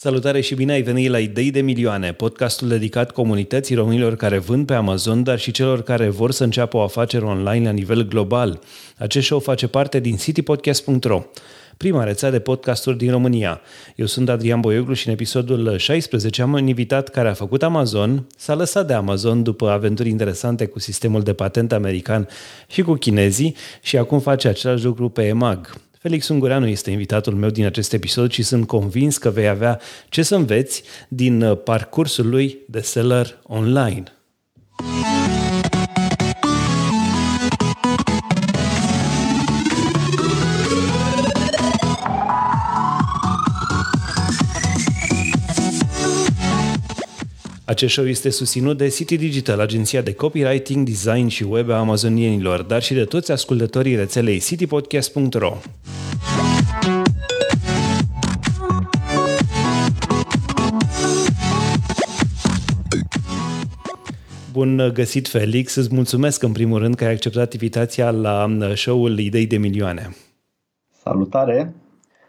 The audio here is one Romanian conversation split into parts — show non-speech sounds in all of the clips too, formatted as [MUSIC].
Salutare și bine ai venit la Idei de Milioane, podcastul dedicat comunității românilor care vând pe Amazon, dar și celor care vor să înceapă o afacere online la nivel global. Acest show face parte din citypodcast.ro, prima rețea de podcasturi din România. Eu sunt Adrian Boioglu și în episodul 16 am un invitat care a făcut Amazon, s-a lăsat de Amazon după aventuri interesante cu sistemul de patent american și cu chinezii și acum face același lucru pe EMAG. Felix Ungureanu este invitatul meu din acest episod și sunt convins că vei avea ce să înveți din uh, parcursul lui de seller online. Acest show este susținut de City Digital, agenția de copywriting, design și web a amazonienilor, dar și de toți ascultătorii rețelei citypodcast.ro. Bun găsit, Felix! Îți mulțumesc în primul rând că ai acceptat invitația la show-ul Idei de Milioane. Salutare!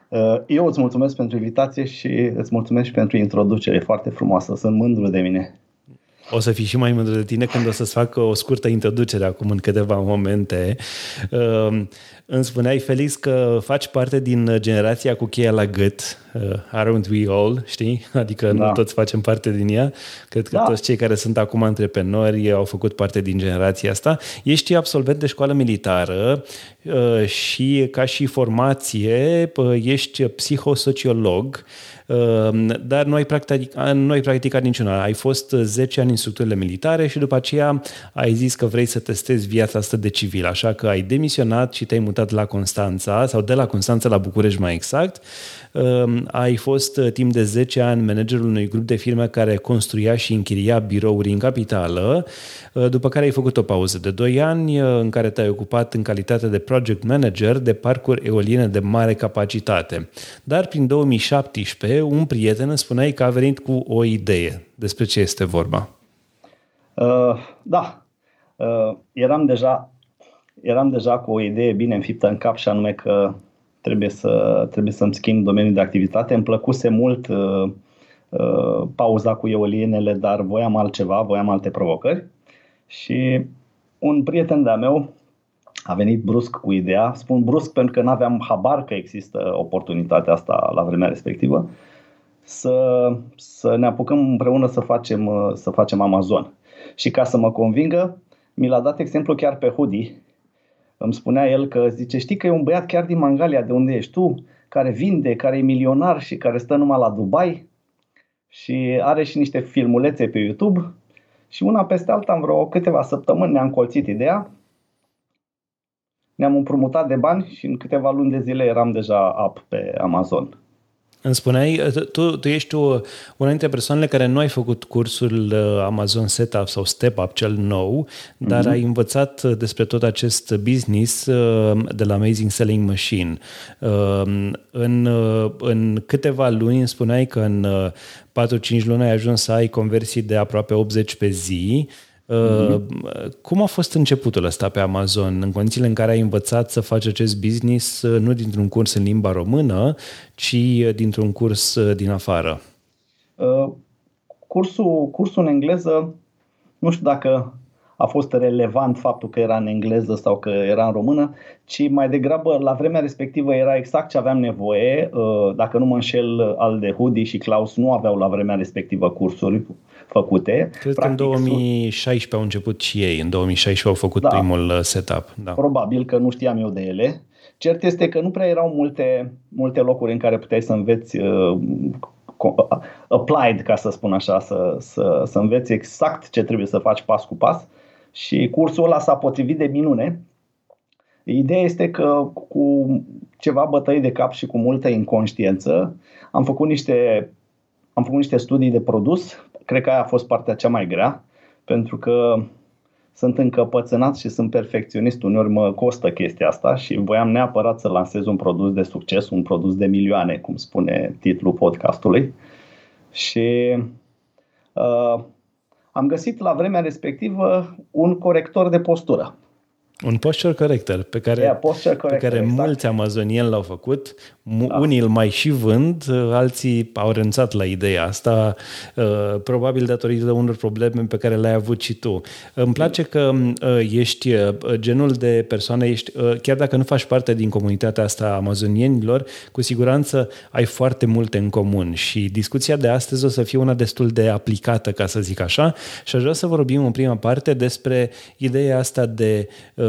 Uh, eu îți mulțumesc pentru invitație și îți mulțumesc și pentru introducere foarte frumoasă. Sunt mândru de mine. O să fii și mai mândru de tine când o să-ți fac o scurtă introducere acum în câteva momente. Uh, îmi spuneai, Felix, că faci parte din generația cu cheia la gât, uh, aren't we all, știi? Adică da. nu toți facem parte din ea. Cred că da. toți cei care sunt acum antreprenori au făcut parte din generația asta. Ești absolvent de școală militară uh, și ca și formație uh, ești psihosociolog Ehm, dar nu ai, practic, nu ai practicat niciuna. Ai fost 10 ani în structurile militare și după aceea ai zis că vrei să testezi viața asta de civil, așa că ai demisionat și te-ai mutat la Constanța, sau de la Constanța la București mai exact, Ehm, ai fost uh, timp de 10 ani managerul unui grup de firme care construia și închiria birouri în capitală, uh, după care ai făcut o pauză de 2 ani uh, în care te-ai ocupat în calitate de project manager de parcuri eoliene de mare capacitate. Dar prin 2017, un prieten îmi spuneai că a venit cu o idee. Despre ce este vorba? Uh, da. Uh, eram deja eram deja cu o idee bine înfiptă în cap și anume că trebuie, să, trebuie să-mi schimb domeniul de activitate. Îmi plăcuse mult uh, uh, pauza cu eolienele, dar voiam altceva, voiam alte provocări. Și un prieten de-a meu a venit brusc cu ideea, spun brusc pentru că nu aveam habar că există oportunitatea asta la vremea respectivă, să, să ne apucăm împreună să facem, uh, să facem Amazon. Și ca să mă convingă, mi l-a dat exemplu chiar pe hoodie, îmi spunea el că zice, știi că e un băiat chiar din Mangalia, de unde ești tu, care vinde, care e milionar și care stă numai la Dubai și are și niște filmulețe pe YouTube și una peste alta, în vreo câteva săptămâni ne-am colțit ideea, ne-am împrumutat de bani și în câteva luni de zile eram deja up pe Amazon. Îmi spuneai, tu, tu ești o, una dintre persoanele care nu ai făcut cursul uh, Amazon Setup sau Step Up, cel nou, dar mm-hmm. ai învățat uh, despre tot acest business uh, de la Amazing Selling Machine. În, în câteva luni îmi spuneai că în 4-5 luni ai ajuns să ai conversii de aproape 80 pe zi, Mm-hmm. Cum a fost începutul ăsta pe Amazon, în condițiile în care ai învățat să faci acest business uh, nu dintr-un curs în limba română, ci uh, dintr-un curs din afară? Cursul, cursul în engleză, nu știu dacă a fost relevant faptul că era în engleză sau că era în română, ci mai degrabă la vremea respectivă era exact ce aveam nevoie. Dacă nu mă înșel, al de Hudi și Klaus nu aveau la vremea respectivă cursuri făcute. Cred Practic, că în 2016 au început și ei, în 2016 au făcut da, primul uh, setup. Da. Probabil că nu știam eu de ele. Cert este că nu prea erau multe, multe locuri în care puteai să înveți uh, applied, ca să spun așa, să, să, să înveți exact ce trebuie să faci pas cu pas și cursul ăla s-a potrivit de minune. Ideea este că cu ceva bătăi de cap și cu multă inconștiență am făcut niște, am făcut niște studii de produs Cred că aia a fost partea cea mai grea, pentru că sunt încăpățânat și sunt perfecționist. Uneori mă costă chestia asta și voiam neapărat să lansez un produs de succes, un produs de milioane, cum spune titlul podcastului. Și uh, am găsit la vremea respectivă un corector de postură. Un posture corrector pe care, yeah, posture corrector, pe care exact. mulți amazonieni l-au făcut, da. unii îl mai și vând, alții au renunțat la ideea asta, uh, probabil datorită unor probleme pe care le-ai avut și tu. Îmi place că uh, ești uh, genul de persoană, ești, chiar dacă nu faci parte din comunitatea asta a amazonienilor, cu siguranță ai foarte multe în comun și discuția de astăzi o să fie una destul de aplicată, ca să zic așa, și aș vrea să vorbim în prima parte despre ideea asta de Ehm,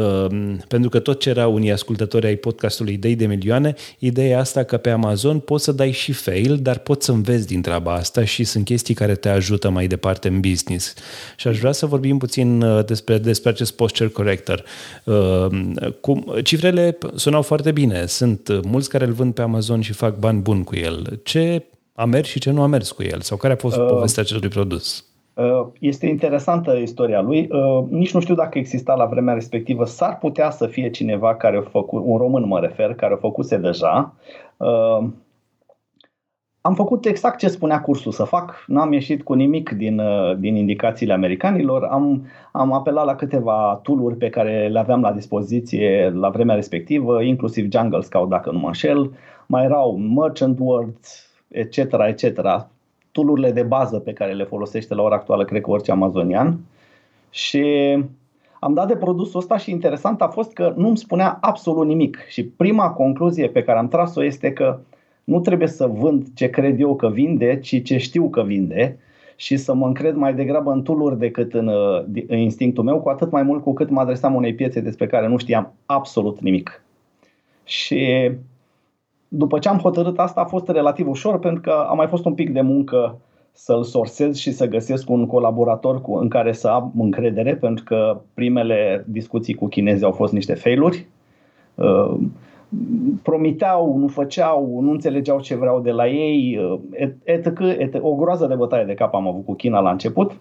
pentru că tot ce era unii ascultători ai podcastului Idei de Milioane, ideea asta că pe Amazon poți să dai și fail, dar poți să înveți din treaba asta și sunt chestii care te ajută mai departe în business. Și aș vrea să vorbim puțin uh, despre, despre acest posture corrector. Ehm, cum, cifrele sunau foarte bine. Sunt uh, mulți care îl vând pe Amazon și fac bani buni cu el. Ce a mers și ce nu a mers cu el? Sau care a fost uh. povestea acelui produs? Uh, este interesantă istoria lui. Uh, nici nu știu dacă exista la vremea respectivă. S-ar putea să fie cineva care a făcut, un român mă refer, care a făcuse deja. Uh, am făcut exact ce spunea cursul să fac, n-am ieșit cu nimic din, din indicațiile americanilor, am, am apelat la câteva tooluri pe care le aveam la dispoziție la vremea respectivă, inclusiv Jungle Scout dacă nu mă înșel, mai erau Merchant Words, etc., etc., tool de bază pe care le folosește la ora actuală, cred că orice amazonian. Și am dat de produsul ăsta și interesant a fost că nu îmi spunea absolut nimic. Și prima concluzie pe care am tras-o este că nu trebuie să vând ce cred eu că vinde, ci ce știu că vinde și să mă încred mai degrabă în tool decât în, în instinctul meu, cu atât mai mult cu cât mă adresam unei piețe despre care nu știam absolut nimic. Și după ce am hotărât asta a fost relativ ușor pentru că a mai fost un pic de muncă să-l sorsez și să găsesc un colaborator cu, în care să am încredere, pentru că primele discuții cu chinezii au fost niște failuri. Uh, promiteau, nu făceau, nu înțelegeau ce vreau de la ei, uh, etc. et, o groază de bătaie de cap am avut cu China la început.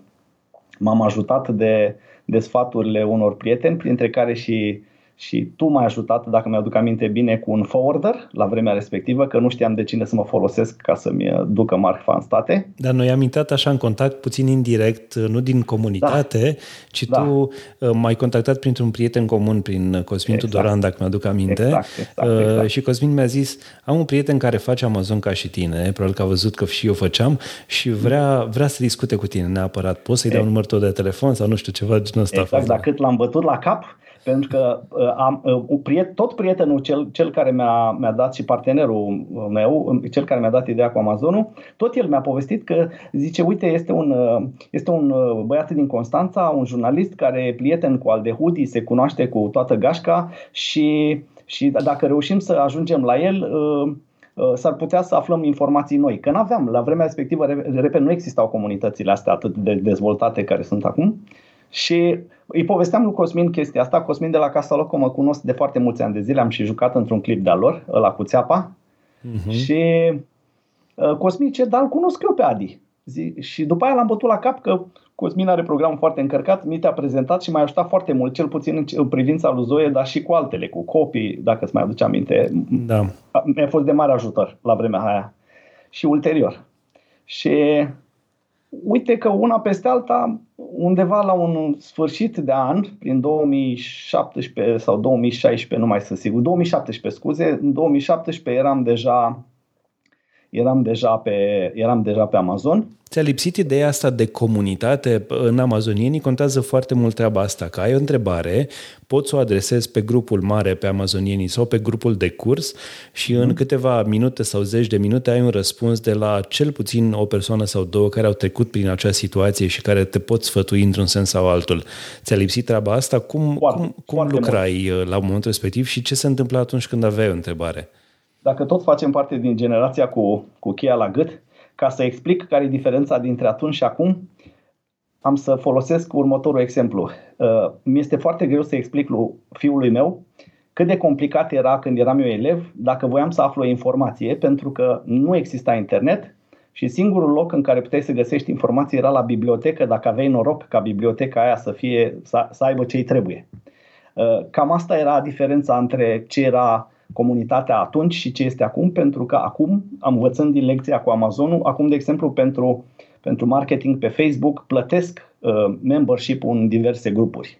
M-am ajutat de, de sfaturile unor prieteni, printre care și și tu m-ai ajutat, dacă mi-aduc aminte bine, cu un forwarder la vremea respectivă, că nu știam de cine să mă folosesc ca să-mi ducă marfa în state. Dar noi am intrat așa în contact puțin indirect, nu din comunitate, da. ci da. tu uh, m-ai contactat printr-un prieten comun, prin Cosmin exact. Tudoran, dacă mi-aduc aminte. Exact, exact, uh, exact. Și Cosmin mi-a zis, am un prieten care face Amazon ca și tine, probabil că a văzut că și eu făceam și vrea, vrea să discute cu tine neapărat. Poți să-i dau numărul tău de telefon sau nu știu, ceva genul ăsta. Exact, dar cât l-am bătut la cap, pentru că uh, am, uh, tot prietenul, cel, cel care mi-a, mi-a dat și partenerul meu, cel care mi-a dat ideea cu Amazonul, tot el mi-a povestit că zice, uite, este un, uh, este un băiat din Constanța, un jurnalist care e prieten cu Aldehudi, se cunoaște cu toată gașca și, și dacă reușim să ajungem la el, s-ar putea să aflăm informații noi. Că nu aveam, la vremea respectivă, repet, nu existau comunitățile astea atât de dezvoltate care sunt acum. Și îi povesteam lui Cosmin chestia asta. Cosmin de la Casa Loco mă cunosc de foarte mulți ani de zile. Am și jucat într-un clip de-a lor, ăla cu țeapa. Uh-huh. Și uh, Cosmin ce, dar îl cunosc eu pe Adi. Zi, și după aia l-am bătut la cap că Cosmin are programul foarte încărcat, mi te-a prezentat și m-a ajutat foarte mult, cel puțin în privința lui Zoe, dar și cu altele, cu copii, dacă îți mai aduce aminte. Da. Mi-a fost de mare ajutor la vremea aia și ulterior. Și uite că una peste alta, undeva la un sfârșit de an, prin 2017 sau 2016, nu mai sunt sigur, 2017 scuze, în 2017 eram deja eram deja pe, eram deja pe Amazon Ți-a lipsit ideea asta de comunitate? În amazonienii contează foarte mult treaba asta, că ai o întrebare, poți să o adresezi pe grupul mare, pe amazonienii sau pe grupul de curs și mm. în mhm. câteva minute sau zeci de minute ai un răspuns de la cel puțin o persoană sau două care au trecut prin acea situație și care te pot sfătui într-un sens sau altul. Ți-a lipsit treaba asta? Cum, foarte, cum, cum lucrai mult. Uh, la momentul respectiv și ce se întâmplă atunci când aveai o întrebare? Dacă tot facem parte din generația cu, cu cheia la gât, ca să explic care e diferența dintre atunci și acum, am să folosesc următorul exemplu. Uh, mi este foarte greu să explic lui fiului meu cât de complicat era când eram eu elev dacă voiam să aflu o informație, pentru că nu exista internet și singurul loc în care puteai să găsești informații era la bibliotecă, dacă aveai noroc ca biblioteca aia să, fie, să, să aibă ce-i trebuie. Uh, cam asta era diferența între ce era comunitatea atunci și ce este acum, pentru că acum, am învățând din lecția cu Amazonul, acum, de exemplu, pentru, pentru marketing pe Facebook, plătesc uh, membership în diverse grupuri.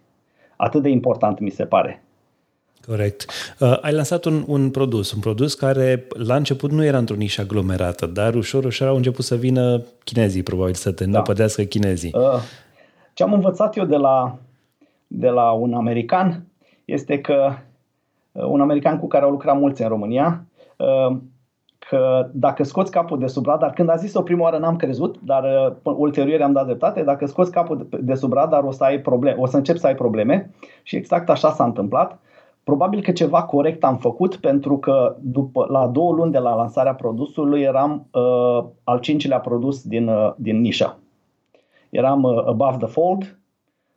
atât de important mi se pare. Corect. Uh, ai lansat un, un produs, un produs care la început nu era într-o nișă aglomerată, dar ușor, ușor au început să vină chinezii, probabil, să te da. năpădească chinezii. Uh, ce am învățat eu de la, de la un american este că uh, un american cu care au lucrat mulți în România, uh, că dacă scoți capul de sub radar, când a zis o prima oară n-am crezut, dar uh, ulterior am dat dreptate, dacă scoți capul de sub radar o să ai probleme, o să începi să ai probleme și exact așa s-a întâmplat. Probabil că ceva corect am făcut pentru că după, la două luni de la lansarea produsului eram uh, al cincilea produs din, uh, din nișa. Eram uh, above the fold,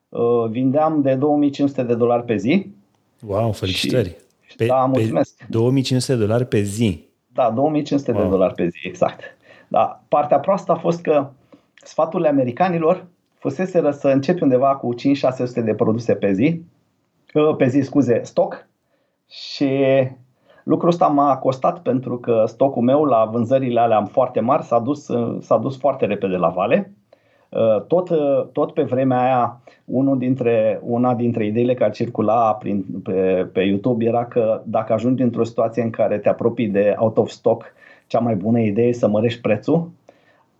uh, vindeam de 2500 de dolari pe zi. Wow, felicitări! Și, pe, da, mulțumesc! Pe 2500 de dolari pe zi. Da, 2500 wow. de dolari pe zi, exact. Da, partea proastă a fost că sfaturile americanilor fuseseră să începi undeva cu 5-600 de produse pe zi, uh, pe zi, scuze, stoc și lucrul ăsta m-a costat pentru că stocul meu la vânzările alea foarte mari s-a dus, uh, s-a dus foarte repede la vale. Uh, tot, tot pe vremea aia, unul dintre, una dintre ideile care circula prin, pe, pe YouTube era că dacă ajungi într-o situație în care te apropii de out of stock, cea mai bună idee e să mărești prețul.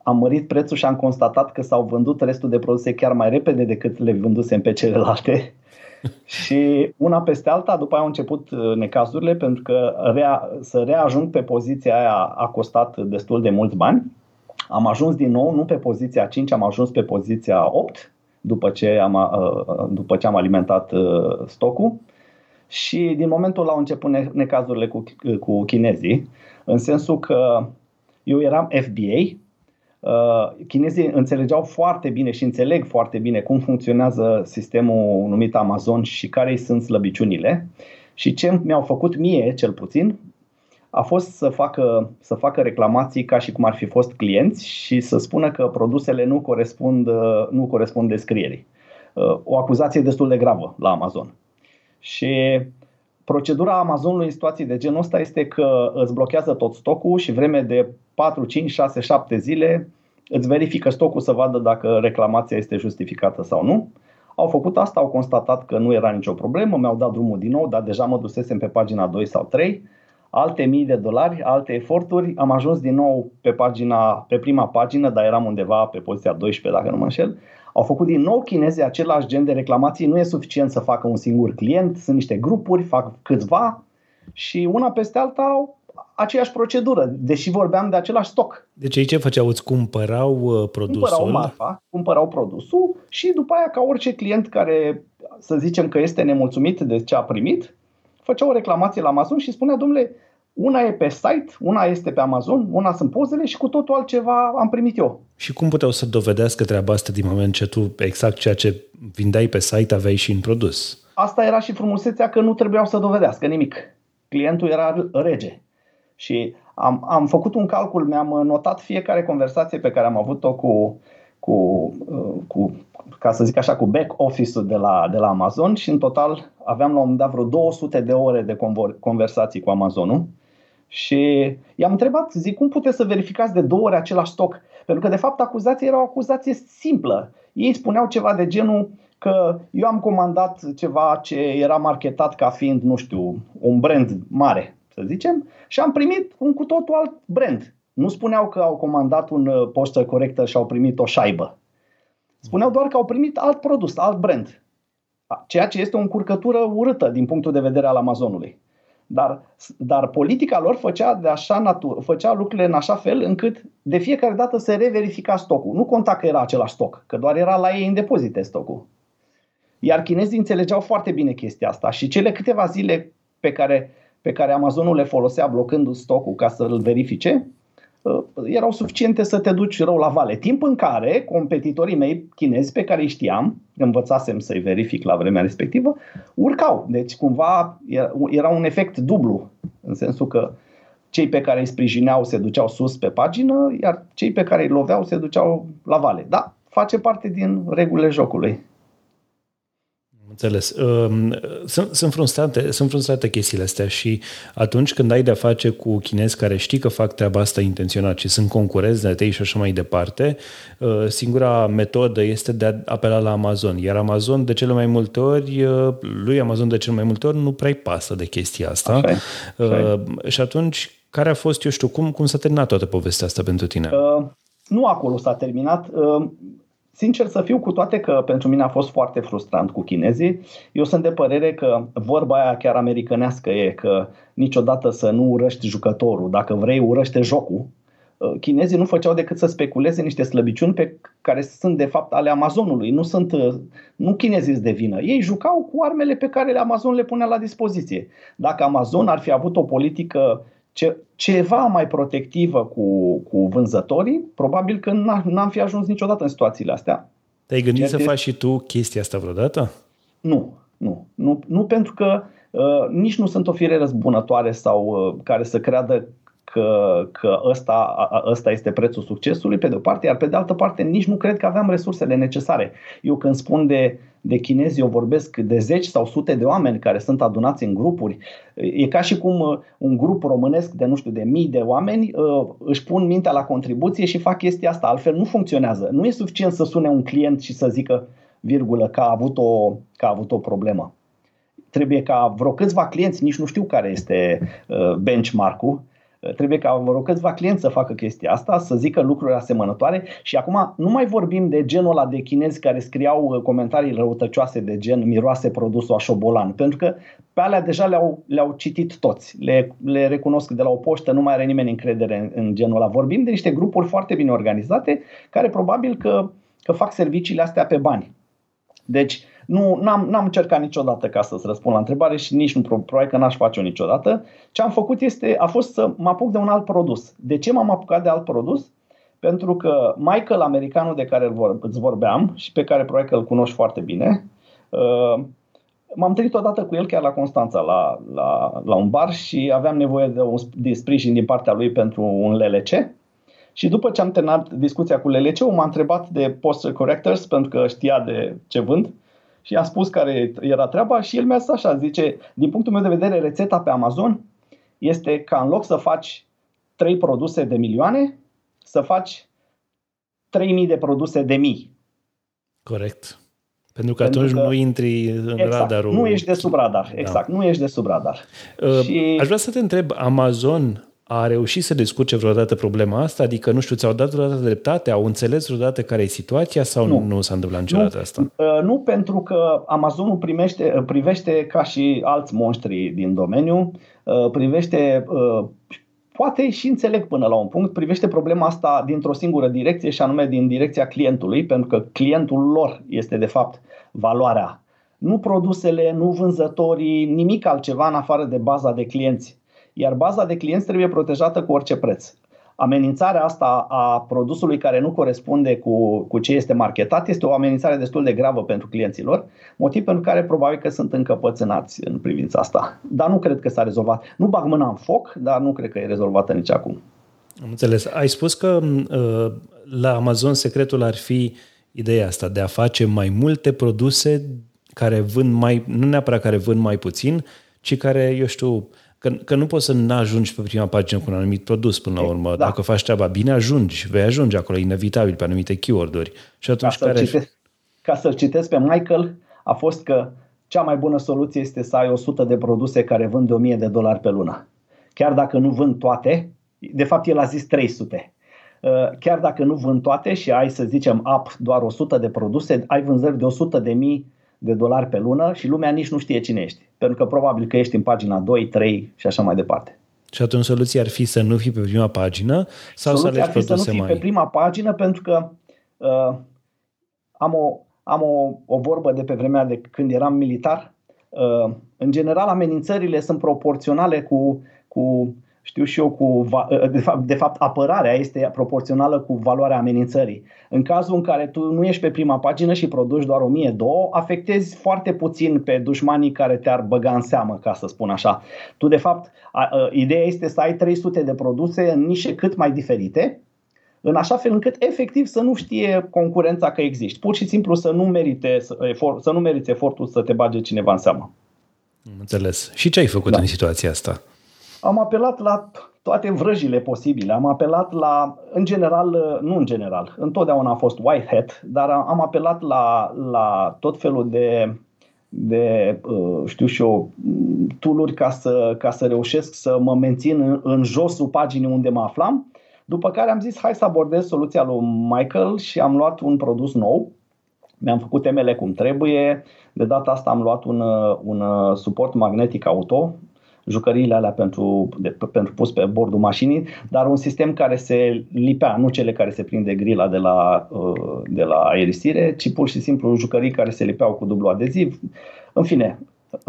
Am mărit prețul și am constatat că s-au vândut restul de produse chiar mai repede decât le vândusem pe celelalte. [LAUGHS] și una peste alta, după aia au început uh, necazurile, pentru că rea, să reajung pe poziția aia a costat destul de mulți bani. Am ajuns din nou, nu pe poziția 5, am ajuns pe poziția 8, după ce am, uh, după ce am alimentat uh, stocul. Și din momentul ăla au început necazurile cu, cu chinezii, în sensul că eu eram FBA, uh, chinezii înțelegeau foarte bine și înțeleg foarte bine cum funcționează sistemul numit Amazon și care sunt slăbiciunile. Și ce mi-au făcut mie, cel puțin, a fost să facă, să facă reclamații ca și cum ar fi fost clienți și să spună că produsele nu corespund, nu corespund descrierii. Uh, o acuzație destul de gravă la Amazon. Și procedura Amazonului în situații de genul ăsta este că îți blochează tot stocul și vreme de 4, 5, 6, 7 zile îți verifică stocul să vadă dacă reclamația este justificată sau nu. Au făcut asta, au constatat că nu era nicio problemă, mi-au dat drumul din nou, dar deja mă dusesem pe pagina 2 sau 3 alte mii de dolari, alte eforturi. Am ajuns din nou pe, pagina, pe prima pagină, dar eram undeva pe poziția 12, dacă nu mă înșel. Au făcut din nou chinezii același gen de reclamații. Nu e suficient să facă un singur client, sunt niște grupuri, fac câțiva și una peste alta au aceeași procedură, deși vorbeam de același stoc. Deci ei ce făceau? Îți cumpărau uh, produsul? Cumpărau marfa, cumpărau produsul și după aia, ca orice client care, să zicem că este nemulțumit de ce a primit, făcea o reclamație la Amazon și spunea, domnule, una e pe site, una este pe Amazon, una sunt pozele și cu totul altceva am primit eu. Și cum puteau să dovedească treaba asta din moment ce tu exact ceea ce vindeai pe site aveai și în produs? Asta era și frumusețea că nu trebuiau să dovedească nimic. Clientul era rege. Și am, am făcut un calcul, mi-am notat fiecare conversație pe care am avut-o cu, cu, uh, cu ca să zic așa, cu back office-ul de la, de la Amazon și în total aveam la un moment dat vreo 200 de ore de conversații cu Amazonul și i-am întrebat, zic, cum puteți să verificați de două ori același stoc? Pentru că, de fapt, acuzația era o acuzație simplă. Ei spuneau ceva de genul că eu am comandat ceva ce era marketat ca fiind, nu știu, un brand mare, să zicem, și am primit un cu totul alt brand. Nu spuneau că au comandat un uh, postă corectă și au primit o șaibă. Spuneau doar că au primit alt produs, alt brand. Ceea ce este o încurcătură urâtă din punctul de vedere al Amazonului. Dar, dar politica lor făcea, de așa natură, făcea lucrurile în așa fel încât de fiecare dată se reverifica stocul. Nu conta că era același stoc, că doar era la ei în depozite stocul. Iar chinezii înțelegeau foarte bine chestia asta și cele câteva zile pe care, pe care Amazonul le folosea blocând stocul ca să-l verifice, Uh, erau suficiente să te duci rău la vale. Timp în care competitorii mei chinezi, pe care îi știam, învățasem să-i verific la vremea respectivă, urcau. Deci cumva era un efect dublu, în sensul că cei pe care îi sprijineau se duceau sus pe pagină, iar cei pe care îi loveau se duceau la vale. Da, face parte din regulile jocului. Înțeles. Ehm, sunt, sunt, frustrante, sunt frustrate chestiile astea și atunci când ai de-a face cu chinezi care știi că fac treaba asta intenționat și sunt concurenți de tăi și așa mai departe, eh, singura metodă este de a apela la Amazon. Iar Amazon de cele mai multe ori, eh, lui Amazon de cele mai multe ori nu prea pasă de chestia asta. Așa e. Așa e. Ehm, și atunci, care a fost, eu știu, cum, cum s-a terminat toată povestea asta pentru tine? Uh, nu acolo s-a terminat. Uh, Sincer să fiu, cu toate că pentru mine a fost foarte frustrant cu chinezii, eu sunt de părere că vorba aia chiar americanească e că niciodată să nu urăști jucătorul. Dacă vrei, urăște jocul. Uh, chinezii nu făceau decât să speculeze niște slăbiciuni pe care sunt de fapt ale Amazonului. Nu sunt uh, nu chinezii de vină. Ei jucau cu armele pe care Amazon le punea la dispoziție. Dacă Amazon ar fi avut o politică ce, ceva mai protectivă cu, cu vânzătorii, probabil că n-am fi ajuns niciodată în situațiile astea. Te-ai gândit să faci și tu chestia asta vreodată? Nu, nu. Nu, nu pentru că uh, nici nu sunt o fire răzbunătoare sau uh, care să creadă că, că ăsta, ăsta este prețul succesului, pe de o parte, iar pe de altă parte nici nu cred că aveam resursele necesare. Eu când spun de, de chinezi, eu vorbesc de zeci sau sute de oameni care sunt adunați în grupuri. E ca și cum uh, un grup românesc de, nu știu, de mii de oameni uh, își pun mintea la contribuție și fac chestia asta. Altfel nu funcționează. Nu e suficient să sune un client și să zică, virgulă, că a avut o, că a avut o problemă trebuie ca vreo câțiva clienți, nici nu știu care este uh, benchmark-ul, Trebuie ca vreo câțiva clienți să facă chestia asta, să zică lucruri asemănătoare și acum nu mai vorbim de genul ăla de chinezi care scriau uh, comentarii răutăcioase de gen miroase produsul așobolan, pentru că pe alea deja le-au, le-au citit toți, le, le recunosc de la o poștă, nu mai are nimeni încredere în, în genul ăla. Vorbim de niște grupuri foarte bine organizate care probabil că, că fac serviciile astea pe bani. Deci, nu, n-am, n-am încercat niciodată ca să-ți răspund la întrebare și nici nu probabil că n-aș face-o niciodată. Ce am făcut este, a fost să mă apuc de un alt produs. De ce m-am apucat de alt produs? Pentru că Michael, americanul de care îți vorbeam și pe care probabil că îl cunoști foarte bine, uh, m-am întâlnit odată cu el chiar la Constanța, la, la, la un bar și aveam nevoie de un de sprijin din partea lui pentru un LLC. Și după ce am terminat discuția cu LLC-ul, m-a întrebat de post correctors, pentru că știa de ce vând și a spus care era treaba și el mi-a zis așa, zice, din punctul meu de vedere, rețeta pe Amazon este ca în loc să faci 3 produse de milioane, să faci 3000 de produse de mii. Corect. Pentru că Pentru atunci că, nu intri în exact, radarul. Nu ești de sub radar, da. exact, nu ești de sub radar. Uh, și... Aș vrea să te întreb, Amazon a reușit să descurce vreodată problema asta? Adică, nu știu, ți-au dat vreodată dreptate? Au înțeles vreodată care e situația sau nu, nu s-a întâmplat niciodată nu, asta? Uh, nu, pentru că Amazonul primește, uh, privește ca și alți monștri din domeniu, uh, privește poate și înțeleg până la un punct, privește problema asta dintr-o singură direcție și anume din direcția clientului, pentru că clientul lor este de fapt valoarea. Nu produsele, nu vânzătorii, nimic altceva în afară de baza de clienți iar baza de clienți trebuie protejată cu orice preț. Amenințarea asta a produsului care nu corespunde cu, cu ce este marketat este o amenințare destul de gravă pentru clienților, motiv pentru care probabil că sunt încăpățânați în privința asta. Dar nu cred că s-a rezolvat. Nu bag mâna în foc, dar nu cred că e rezolvată nici acum. Am înțeles. Ai spus că uh, la Amazon secretul ar fi ideea asta de a face mai multe produse care vând mai, nu neapărat care vând mai puțin, ci care, eu știu, Că, că nu poți să nu ajungi pe prima pagină cu un anumit produs până la urmă. Da. Dacă faci treaba bine, ajungi. Vei ajunge acolo, inevitabil, pe anumite keyword-uri. Și atunci ca, care... să citesc, ca să-l citesc pe Michael, a fost că cea mai bună soluție este să ai 100 de produse care vând de 1000 de dolari pe lună. Chiar dacă nu vând toate, de fapt el a zis 300. Uh, chiar dacă nu vând toate și ai, să zicem, up doar 100 de produse, ai vânzări de 100 de mii de dolari pe lună și lumea nici nu știe cine ești. Pentru că probabil că ești în pagina 2, 3 și așa mai departe. Și atunci soluția ar fi să nu fii pe prima pagină sau soluția să alegi ar fi să nu fii mai... pe prima pagină pentru că uh, am, o, am o, o vorbă de pe vremea de când eram militar. Uh, în general, amenințările sunt proporționale cu, cu știu și eu, cu, de, fapt, de fapt apărarea este proporțională cu valoarea amenințării. În cazul în care tu nu ești pe prima pagină și produci doar 1002, afectezi foarte puțin pe dușmanii care te-ar băga în seamă, ca să spun așa. Tu, de fapt, a, a, ideea este să ai 300 de produse în nișe cât mai diferite, în așa fel încât efectiv să nu știe concurența că există. Pur și simplu să nu merite, efort, să nu merite efortul să te bage cineva în seamă. Înțeles. Și ce ai făcut da. în situația asta? Am apelat la toate vrăjile posibile. Am apelat la, în general, nu în general, întotdeauna a fost white hat, dar am apelat la, la tot felul de, de uh, știu și eu, tool ca să, ca să reușesc să mă mențin în, în josul paginii unde mă aflam. După care am zis, hai să abordez soluția lui Michael și am luat un produs nou. Mi-am făcut temele cum trebuie. De data asta am luat un, un suport magnetic auto jucăriile alea pentru, de, pentru pus pe bordul mașinii, dar un sistem care se lipea, nu cele care se prinde grila de la, uh, de la aerisire, ci pur și simplu jucării care se lipeau cu dublu adeziv. În fine,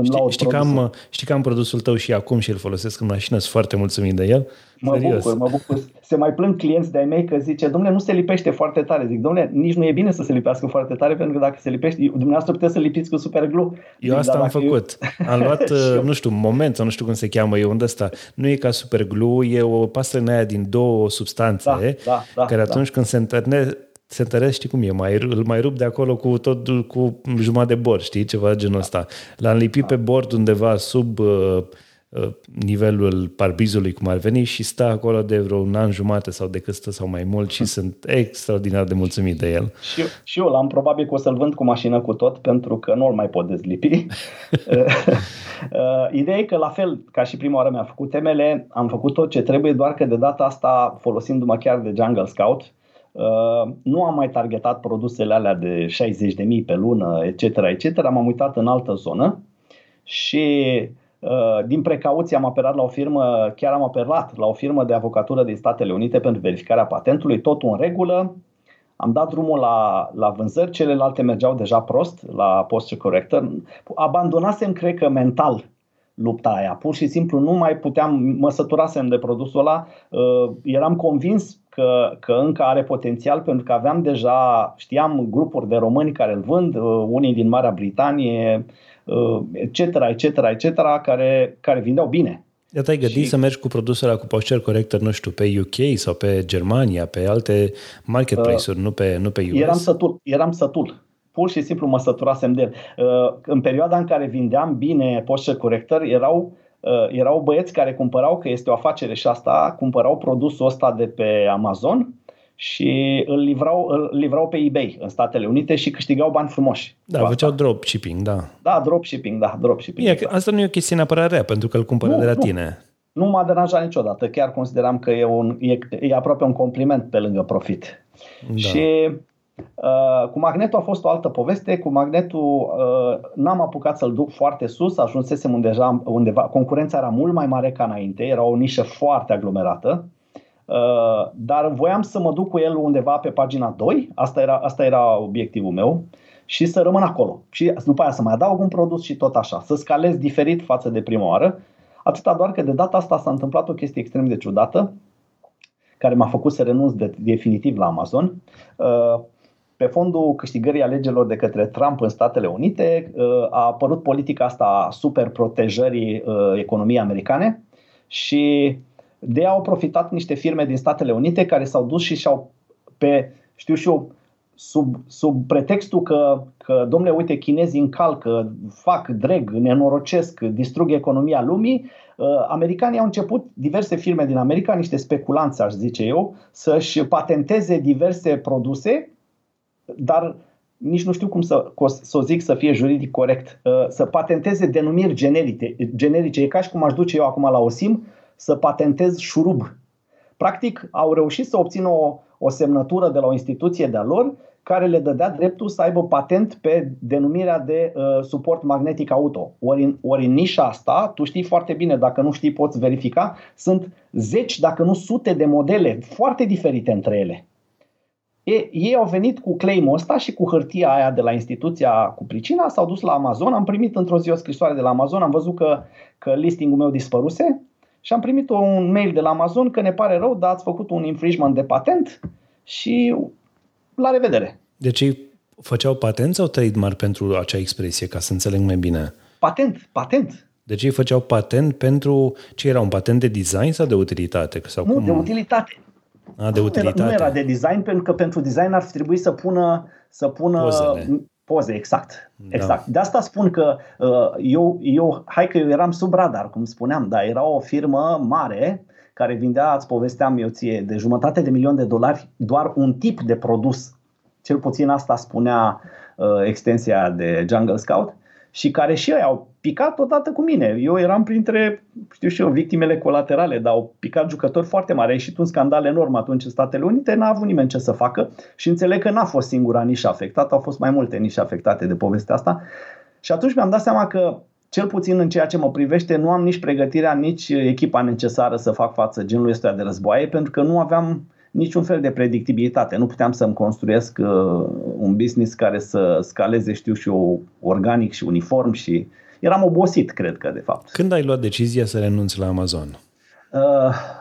Știi, știi, că am, știi că am produsul tău și acum și îl folosesc în mașină, sunt foarte mulțumit de el. Mă Serios. bucur, mă bucur. Se mai plâng clienți de-ai mei că zice, domnule, nu se lipește foarte tare. Zic, domnule, nici nu e bine să se lipească foarte tare, pentru că dacă se lipește, dumneavoastră puteți să lipiți cu super glue. Eu asta am făcut. Eu... Am luat, [LAUGHS] uh, nu știu, moment sau nu știu cum se cheamă, e unde ăsta. Nu e ca super glue, e o pastă în aia din două substanțe, da, da, da, care atunci da. când se întâlnesc, se întăresc, știi cum e, mai, îl mai rup de acolo cu tot cu jumătate de bord, știi, ceva genul ăsta. L-am lipit pe bord undeva sub uh, uh, nivelul parbizului, cum ar veni, și stă acolo de vreo un an jumate sau de cât stă sau mai mult și sunt extraordinar de mulțumit de el. Și, și eu l-am probabil că o să-l vând cu mașină cu tot, pentru că nu-l mai pot dezlipi. [LAUGHS] [LAUGHS] Uh, ideea e că la fel ca și prima oară mi-a făcut temele, am făcut tot ce trebuie, doar că de data asta, folosindu-mă chiar de Jungle Scout, uh, Uh, nu am mai targetat produsele alea de 60.000 pe lună, etc., etc., m-am uitat în altă zonă și uh, din precauție am apelat la o firmă, chiar am apelat la o firmă de avocatură din Statele Unite pentru verificarea patentului, totul în regulă. Am dat drumul la, la vânzări, celelalte mergeau deja prost la posture corrector. Abandonasem, cred că mental, lupta aia. Pur și simplu nu mai puteam, mă săturasem de produsul ăla, uh, eram convins că, că încă are potențial pentru că aveam deja, știam grupuri de români care îl vând, uh, unii din Marea Britanie, etc., etc., etc., care, care vindeau bine. De te-ai gândit și... să mergi cu produsul ăla cu posture corrector, nu știu, pe UK sau pe Germania, pe alte marketplace-uri, uh, nu, pe, nu pe US? Eram sătul, eram sătul pur și simplu mă săturasem de el. Uh, în perioada în care vindeam bine posture corrector, erau uh, erau băieți care cumpărau, că este o afacere și asta, cumpărau produsul ăsta de pe Amazon și îl livrau, îl livrau pe eBay în Statele Unite și câștigau bani frumoși. Da, făceau dropshipping, da. Da, dropshipping, da, dropshipping. E, exact. Asta nu e o chestie neapărat rea, pentru că îl cumpără nu, de la nu. tine. Nu m-a deranjat niciodată. Chiar consideram că e, un, e, e aproape un compliment pe lângă profit. Da. Și Uh, cu magnetul a fost o altă poveste. Cu magnetul uh, n-am apucat să-l duc foarte sus, ajunsesem undeva, undeva, concurența era mult mai mare ca înainte, era o nișă foarte aglomerată, uh, dar voiam să mă duc cu el undeva pe pagina 2, asta era, asta era obiectivul meu, și să rămân acolo. Și după aia să mai adaug un produs și tot așa, să scalez diferit față de prima oară. Atâta doar că de data asta s-a întâmplat o chestie extrem de ciudată, care m-a făcut să renunț de, definitiv la Amazon. Uh, pe fondul câștigării alegerilor de către Trump în Statele Unite uh, a apărut politica asta super protejării uh, economiei americane și de ea au profitat niște firme din Statele Unite care s-au dus și și-au pe, știu și eu, sub, sub pretextul că, că, domnule, uite, chinezii încalcă, fac dreg, nenorocesc, distrug economia lumii, uh, americanii au început, diverse firme din America, niște speculanți, aș zice eu, să-și patenteze diverse produse dar nici nu știu cum să, să o zic să fie juridic corect, uh, să patenteze denumiri generice. generice. E ca și cum aș duce eu acum la OSIM să patentez șurub. Practic, au reușit să obțină o, o semnătură de la o instituție de-a lor care le dădea dreptul să aibă patent pe denumirea de uh, suport magnetic auto. Ori în, ori în nișa asta, tu știi foarte bine, dacă nu știi poți verifica, sunt zeci, dacă nu sute de modele foarte diferite între ele. E, ei au venit cu claim-ul ăsta și cu hârtia aia de la instituția cu pricina, s-au dus la Amazon, am primit într-o zi o scrisoare de la Amazon, am văzut că, că listingul meu dispăruse și am primit un mail de la Amazon că ne pare rău, dar ați făcut un infringement de patent și la revedere. Deci ei făceau patent sau trademark pentru acea expresie, ca să înțeleg mai bine? Patent, patent. Deci ei făceau patent pentru ce era un patent de design sau de utilitate? Sau nu, cum? de utilitate A, de utilitate. Nu era de design, pentru că pentru design ar fi trebuit să pună, să pună Pozele. poze, exact. exact. Da. De asta spun că uh, eu, eu, hai că eu eram sub radar, cum spuneam, dar era o firmă mare care vindea, îți povesteam eu ție, de jumătate de milion de dolari doar un tip de produs. Cel puțin asta spunea uh, extensia de Jungle Scout și care și ei au picat odată cu mine. Eu eram printre, știu și eu, victimele colaterale, dar au picat jucători foarte mari. A ieșit un scandal enorm atunci în Statele Unite, n-a avut nimeni ce să facă și înțeleg că n-a fost singura nișă afectată, au fost mai multe nișe afectate de povestea asta. Și atunci mi-am dat seama că cel puțin în ceea ce mă privește, nu am nici pregătirea, nici echipa necesară să fac față genului ăsta de războaie, pentru că nu aveam niciun fel de predictibilitate. Nu puteam să-mi construiesc uh, un business care să scaleze, știu și eu, organic și uniform și eram obosit, cred că, de fapt. Când ai luat decizia să renunți la Amazon? Uh,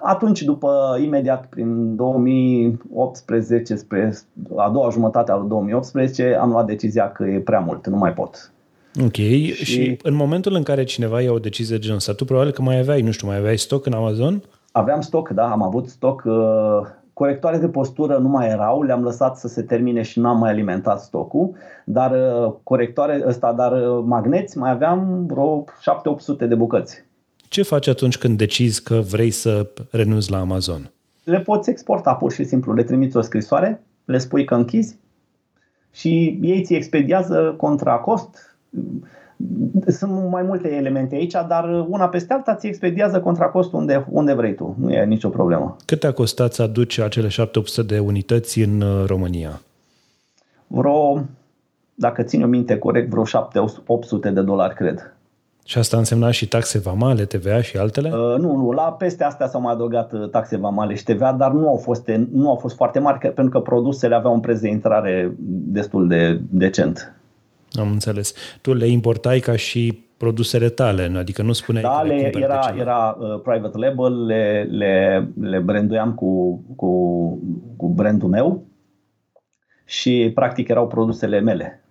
atunci, după, imediat, prin 2018, spre a doua jumătate a lui 2018, am luat decizia că e prea mult, nu mai pot. Ok, și, și în momentul în care cineva ia o decizie de genul ăsta, tu probabil că mai aveai, nu știu, mai aveai stoc în Amazon? Aveam stoc, da, am avut stoc. Uh, corectoare de postură nu mai erau, le-am lăsat să se termine și n-am mai alimentat stocul, dar uh, corectoare ăsta, dar uh, magneți mai aveam vreo 7-800 de bucăți. Ce faci atunci când decizi că vrei să renunți la Amazon? Le poți exporta pur și simplu, le trimiți o scrisoare, le spui că închizi și ei ți expediază contra cost sunt mai multe elemente aici, dar una peste alta ți expediază contra cost unde, unde vrei tu. Nu e nicio problemă. Cât a costat să aduci acele 700 de unități în uh, România? Vreo, dacă țin o minte corect, vreo 700 de dolari, cred. Și asta însemna și taxe vamale, TVA și altele? Uh, nu, nu, la peste astea s-au mai adăugat uh, taxe vamale și TVA, dar nu au fost, nu au fost foarte mari, pentru că produsele aveau un preț de intrare destul de decent. Am înțeles. Tu le importai ca și produsele tale, adică nu spuneai da, că le, le era, era uh, private label, le, le, le branduiam cu, cu, cu brandul meu și practic erau produsele mele.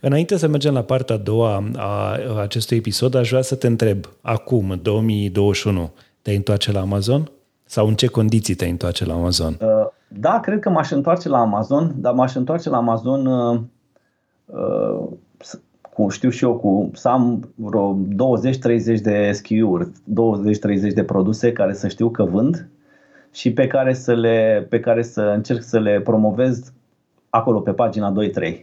Înainte să mergem la partea a doua a acestui episod, aș vrea să te întreb, acum, în 2021, te-ai întoarce la Amazon? Sau în ce condiții te-ai întoarce la Amazon? Uh, da, cred că m-aș întoarce la Amazon, dar m-aș întoarce la Amazon uh, Uh, cu, știu și eu, cu să am vreo 20-30 de SKU-uri, 20-30 de produse care să știu că vând și pe care să, le, pe care să încerc să le promovez acolo pe pagina 2-3.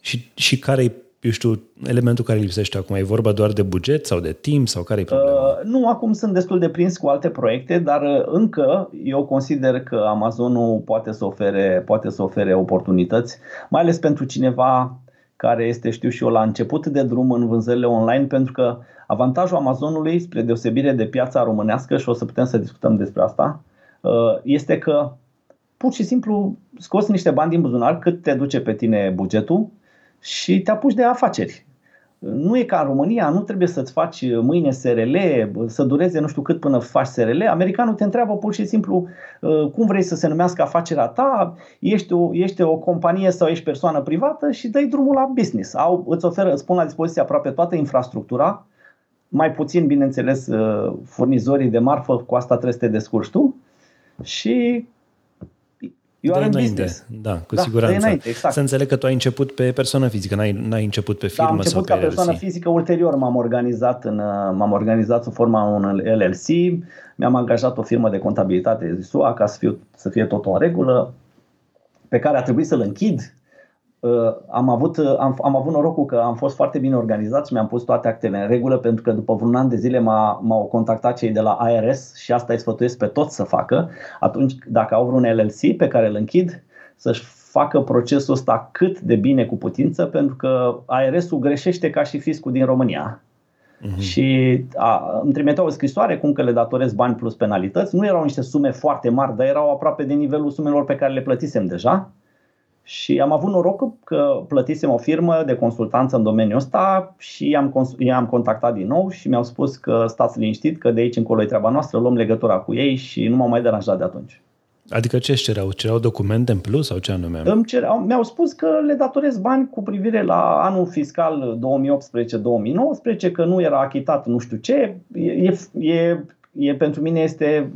Și, și care e eu știu, elementul care lipsește acum? E vorba doar de buget sau de timp sau care e problema? Uh, nu, acum sunt destul de prins cu alte proiecte, dar uh, încă eu consider că Amazonul poate să ofere, poate să ofere oportunități, mai ales pentru cineva care este, știu și eu, la început de drum în vânzările online, pentru că avantajul Amazonului, spre deosebire de piața românească, și o să putem să discutăm despre asta, uh, este că pur și simplu scoți niște bani din buzunar cât te duce pe tine bugetul și te apuci de afaceri. Nu e ca în România, nu trebuie să-ți faci mâine SRL, să dureze nu știu cât până faci SRL. Americanul te întreabă pur și simplu uh, cum vrei să se numească afacerea ta, ești o, ești o companie sau ești persoană privată și dai drumul la business. Au, îți oferă, îți pun la dispoziție aproape toată infrastructura, mai puțin, bineînțeles, uh, furnizorii de marfă, cu asta trebuie să te descurci tu și You are business. Da, cu da, siguranță. Înainte, exact. Să înțeleg că tu ai început pe persoană fizică, n-ai, n-ai început pe firmă da, am început sau pe ca persoană fizică, ulterior m-am organizat, în, m-am organizat sub forma un LLC, mi-am angajat o firmă de contabilitate SUA ca să, fiu, să fie totul în regulă, pe care a trebuit să-l închid Uh, am avut, uh, am, am avut norocul că am fost foarte bine organizat și mi-am pus toate actele în regulă pentru că după vreun an de zile m-a, m-au contactat cei de la ARS și asta îi sfătuiesc pe toți să facă. Atunci, dacă au vreun LLC pe care îl închid, să-și facă procesul ăsta cât de bine cu putință pentru că ARS-ul greșește ca și fiscul din România. Uh-huh. Și a, îmi trimiteau o scrisoare cum că le datorez bani plus penalități. Nu erau niște sume foarte mari, dar erau aproape de nivelul sumelor pe care le plătisem deja. Și am avut noroc că plătisem o firmă de consultanță în domeniul ăsta și i-am, i-am contactat din nou și mi-au spus că stați liniștit, că de aici încolo e treaba noastră, luăm legătura cu ei și nu m-au mai deranjat de atunci. Adică ce își cereau? Cereau documente în plus sau ce anume? Îmi cereau, mi-au spus că le datorez bani cu privire la anul fiscal 2018-2019, că nu era achitat nu știu ce. E, e, e, pentru mine este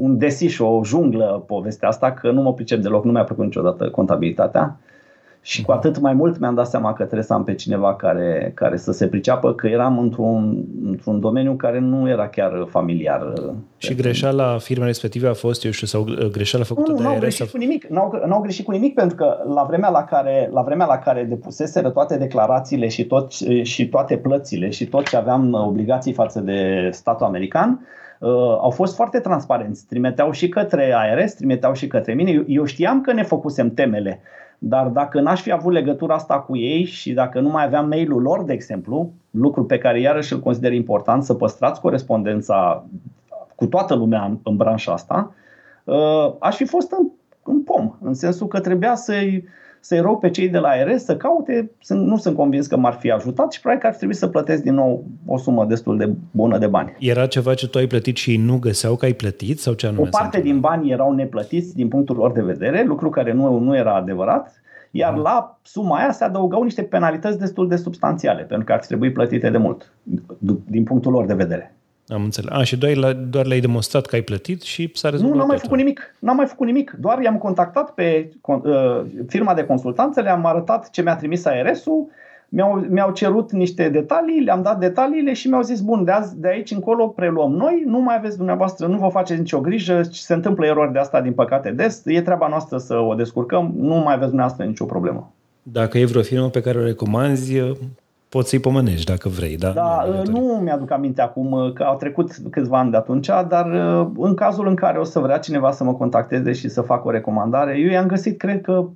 un desiș, o junglă povestea asta, că nu mă pricep deloc, nu mi-a plăcut niciodată contabilitatea. Și cu atât mai mult mi-am dat seama că trebuie să am pe cineva care, care să se priceapă, că eram într-un, într-un domeniu care nu era chiar familiar. Și greșeala firmei respective a fost, eu știu, sau greșeala făcută nu, de Nu, ARS? Nu, greșit cu nimic. N-au, n-au greșit cu nimic pentru că la vremea la care, la vremea la care depuseseră toate declarațiile și, tot, și toate plățile și tot ce aveam obligații față de statul american, uh, au fost foarte transparenți. Trimiteau și către ARS, trimiteau și către mine. Eu, eu știam că ne făcusem temele dar dacă n-aș fi avut legătura asta cu ei și dacă nu mai aveam mail-ul lor, de exemplu, lucru pe care iarăși îl consider important, să păstrați corespondența cu toată lumea în, în branșa asta, uh, aș fi fost în, în pom, în sensul că trebuia să-i, să-i rog pe cei de la ARS să caute, nu sunt convins că m-ar fi ajutat și probabil că ar trebui să plătesc din nou o sumă destul de bună de bani. Era ceva ce tu ai plătit și ei nu găseau că ai plătit sau ce anume? O parte din bani erau neplătiți din punctul lor de vedere, lucru care nu, nu era adevărat, iar mm. la suma aia se adăugau niște penalități destul de substanțiale, pentru că ar trebui plătite de mult, din punctul lor de vedere. Am înțeles. A, și doar, doar le-ai demonstrat că ai plătit și s-a rezolvat Nu, n-am mai făcut nimic. N-am mai făcut nimic. Doar i-am contactat pe uh, firma de consultanță, le-am arătat ce mi-a trimis ARS-ul, mi-au, mi-au cerut niște detalii, le-am dat detaliile și mi-au zis, bun, de, azi, de aici încolo preluăm noi, nu mai aveți dumneavoastră, nu vă faceți nicio grijă, se întâmplă erori de asta din păcate des, e treaba noastră să o descurcăm, nu mai aveți dumneavoastră nicio problemă. Dacă e vreo firmă pe care o recomanzi, poți să-i pomenești dacă vrei, da? Da, nu, nu mi-aduc aminte acum că au trecut câțiva ani de atunci, dar în cazul în care o să vrea cineva să mă contacteze și să fac o recomandare, eu i-am găsit, cred că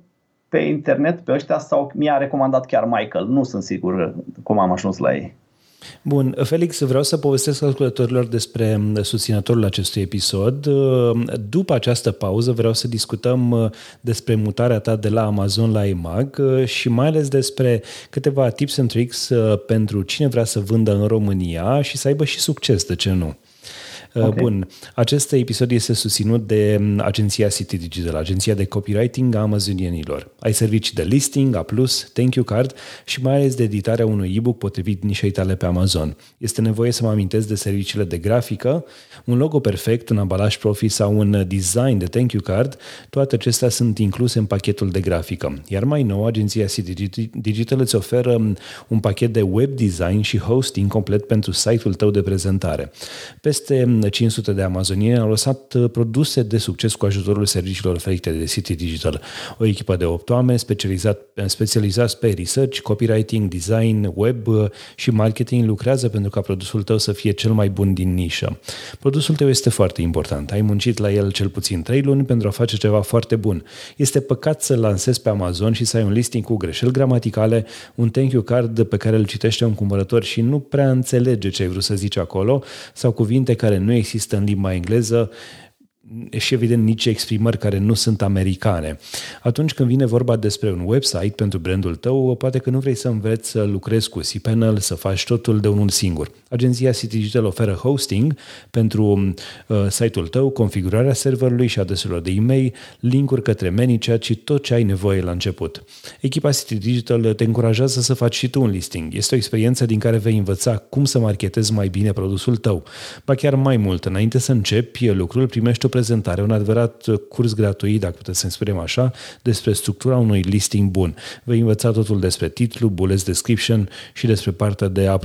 pe internet pe ăștia sau mi-a recomandat chiar Michael. Nu sunt sigur cum am ajuns la ei. Bun, Felix, vreau să povestesc ascultătorilor despre susținătorul acestui episod. După această pauză vreau să discutăm despre mutarea ta de la Amazon la EMAG și mai ales despre câteva tips and tricks pentru cine vrea să vândă în România și să aibă și succes, de ce nu? Okay. Bun. Acest episod este susținut de mm, agenția City Digital, agenția de copywriting a amazonienilor. Ai servicii de listing, A+, thank you card și mai ales de editarea unui e-book potrivit nișei tale pe Amazon. Este nevoie să mă amintesc de serviciile de grafică, un logo perfect, un ambalaj profi sau un design de thank you card, toate acestea sunt incluse în pachetul de grafică. Iar mai nou, agenția City Digital îți oferă mm, un pachet de web design și hosting complet pentru site-ul tău de prezentare. Peste mm, 500 de amazonieni au lăsat uh, produse de succes cu ajutorul serviciilor oferite de City Digital. O echipă de 8 oameni specializat, specializați pe research, copywriting, design, web uh, și marketing lucrează pentru ca produsul tău să fie cel mai bun din nișă. Produsul tău este foarte important. Ai muncit la el cel puțin 3 luni pentru a face ceva foarte bun. Este păcat să lansezi pe Amazon și să ai un listing cu greșeli gramaticale, un thank you card pe care îl citește un cumpărător și nu prea înțelege ce ai vrut să zici acolo sau cuvinte care nu există în limba engleză și evident nici exprimări care nu sunt americane. Atunci când vine vorba despre un website pentru brandul tău, poate că nu vrei să înveți să lucrezi cu cPanel, să faci totul de unul singur. Agenția City Digital oferă hosting pentru uh, site-ul tău, configurarea serverului și adreselor de e-mail, linkuri către ManyChat și tot ce ai nevoie la început. Echipa City Digital te încurajează să faci și tu un listing. Este o experiență din care vei învăța cum să marketezi mai bine produsul tău. Ba chiar mai mult, înainte să începi lucrul, primești o prezentare, un adevărat curs gratuit, dacă puteți să spunem așa, despre structura unui listing bun. Vei învăța totul despre titlu, bullets description și despre partea de A+,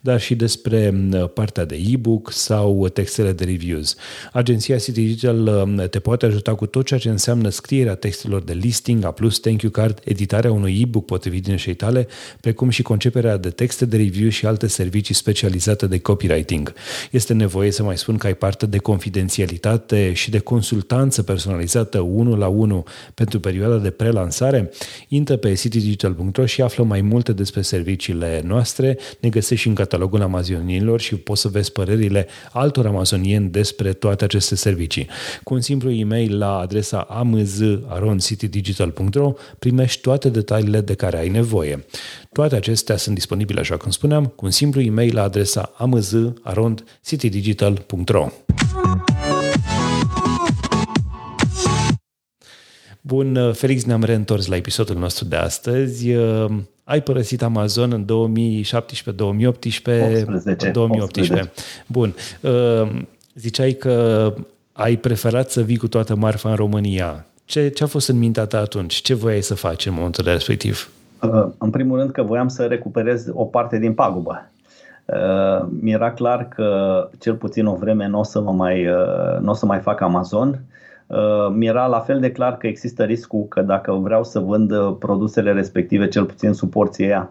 dar și despre partea de e-book sau textele de reviews. Agenția City Digital te poate ajuta cu tot ceea ce înseamnă scrierea textelor de listing, A+, thank you card, editarea unui e-book potrivit din tale, precum și conceperea de texte de review și alte servicii specializate de copywriting. Este nevoie să mai spun că ai parte de confidențialitate și de consultanță personalizată 1 la 1 pentru perioada de prelansare, intră pe citydigital.ro și află mai multe despre serviciile noastre. Ne găsești și în catalogul amazonienilor și poți să vezi părerile altor amazonieni despre toate aceste servicii. Cu un simplu e-mail la adresa amz.citydigital.ro primești toate detaliile de care ai nevoie. Toate acestea sunt disponibile, așa cum spuneam, cu un simplu e-mail la adresa amz.citydigital.ro. Bun, uh, Felix, ne-am reîntors la episodul nostru de astăzi. Uh, ai părăsit Amazon în 2017-2018? 2018. 2018. Bun. Uh, Ziceai că ai preferat să vii cu toată marfa în România. Ce, ce a fost în mintea ta atunci? Ce voiai să faci în momentul respectiv? Uh, în primul rând că voiam să recuperez o parte din pagubă. Uh, mi-era clar că cel puțin o vreme nu o să, mă mai, uh, n-o să mai fac Amazon. Mi-era la fel de clar că există riscul că dacă vreau să vând produsele respective, cel puțin suporții ea,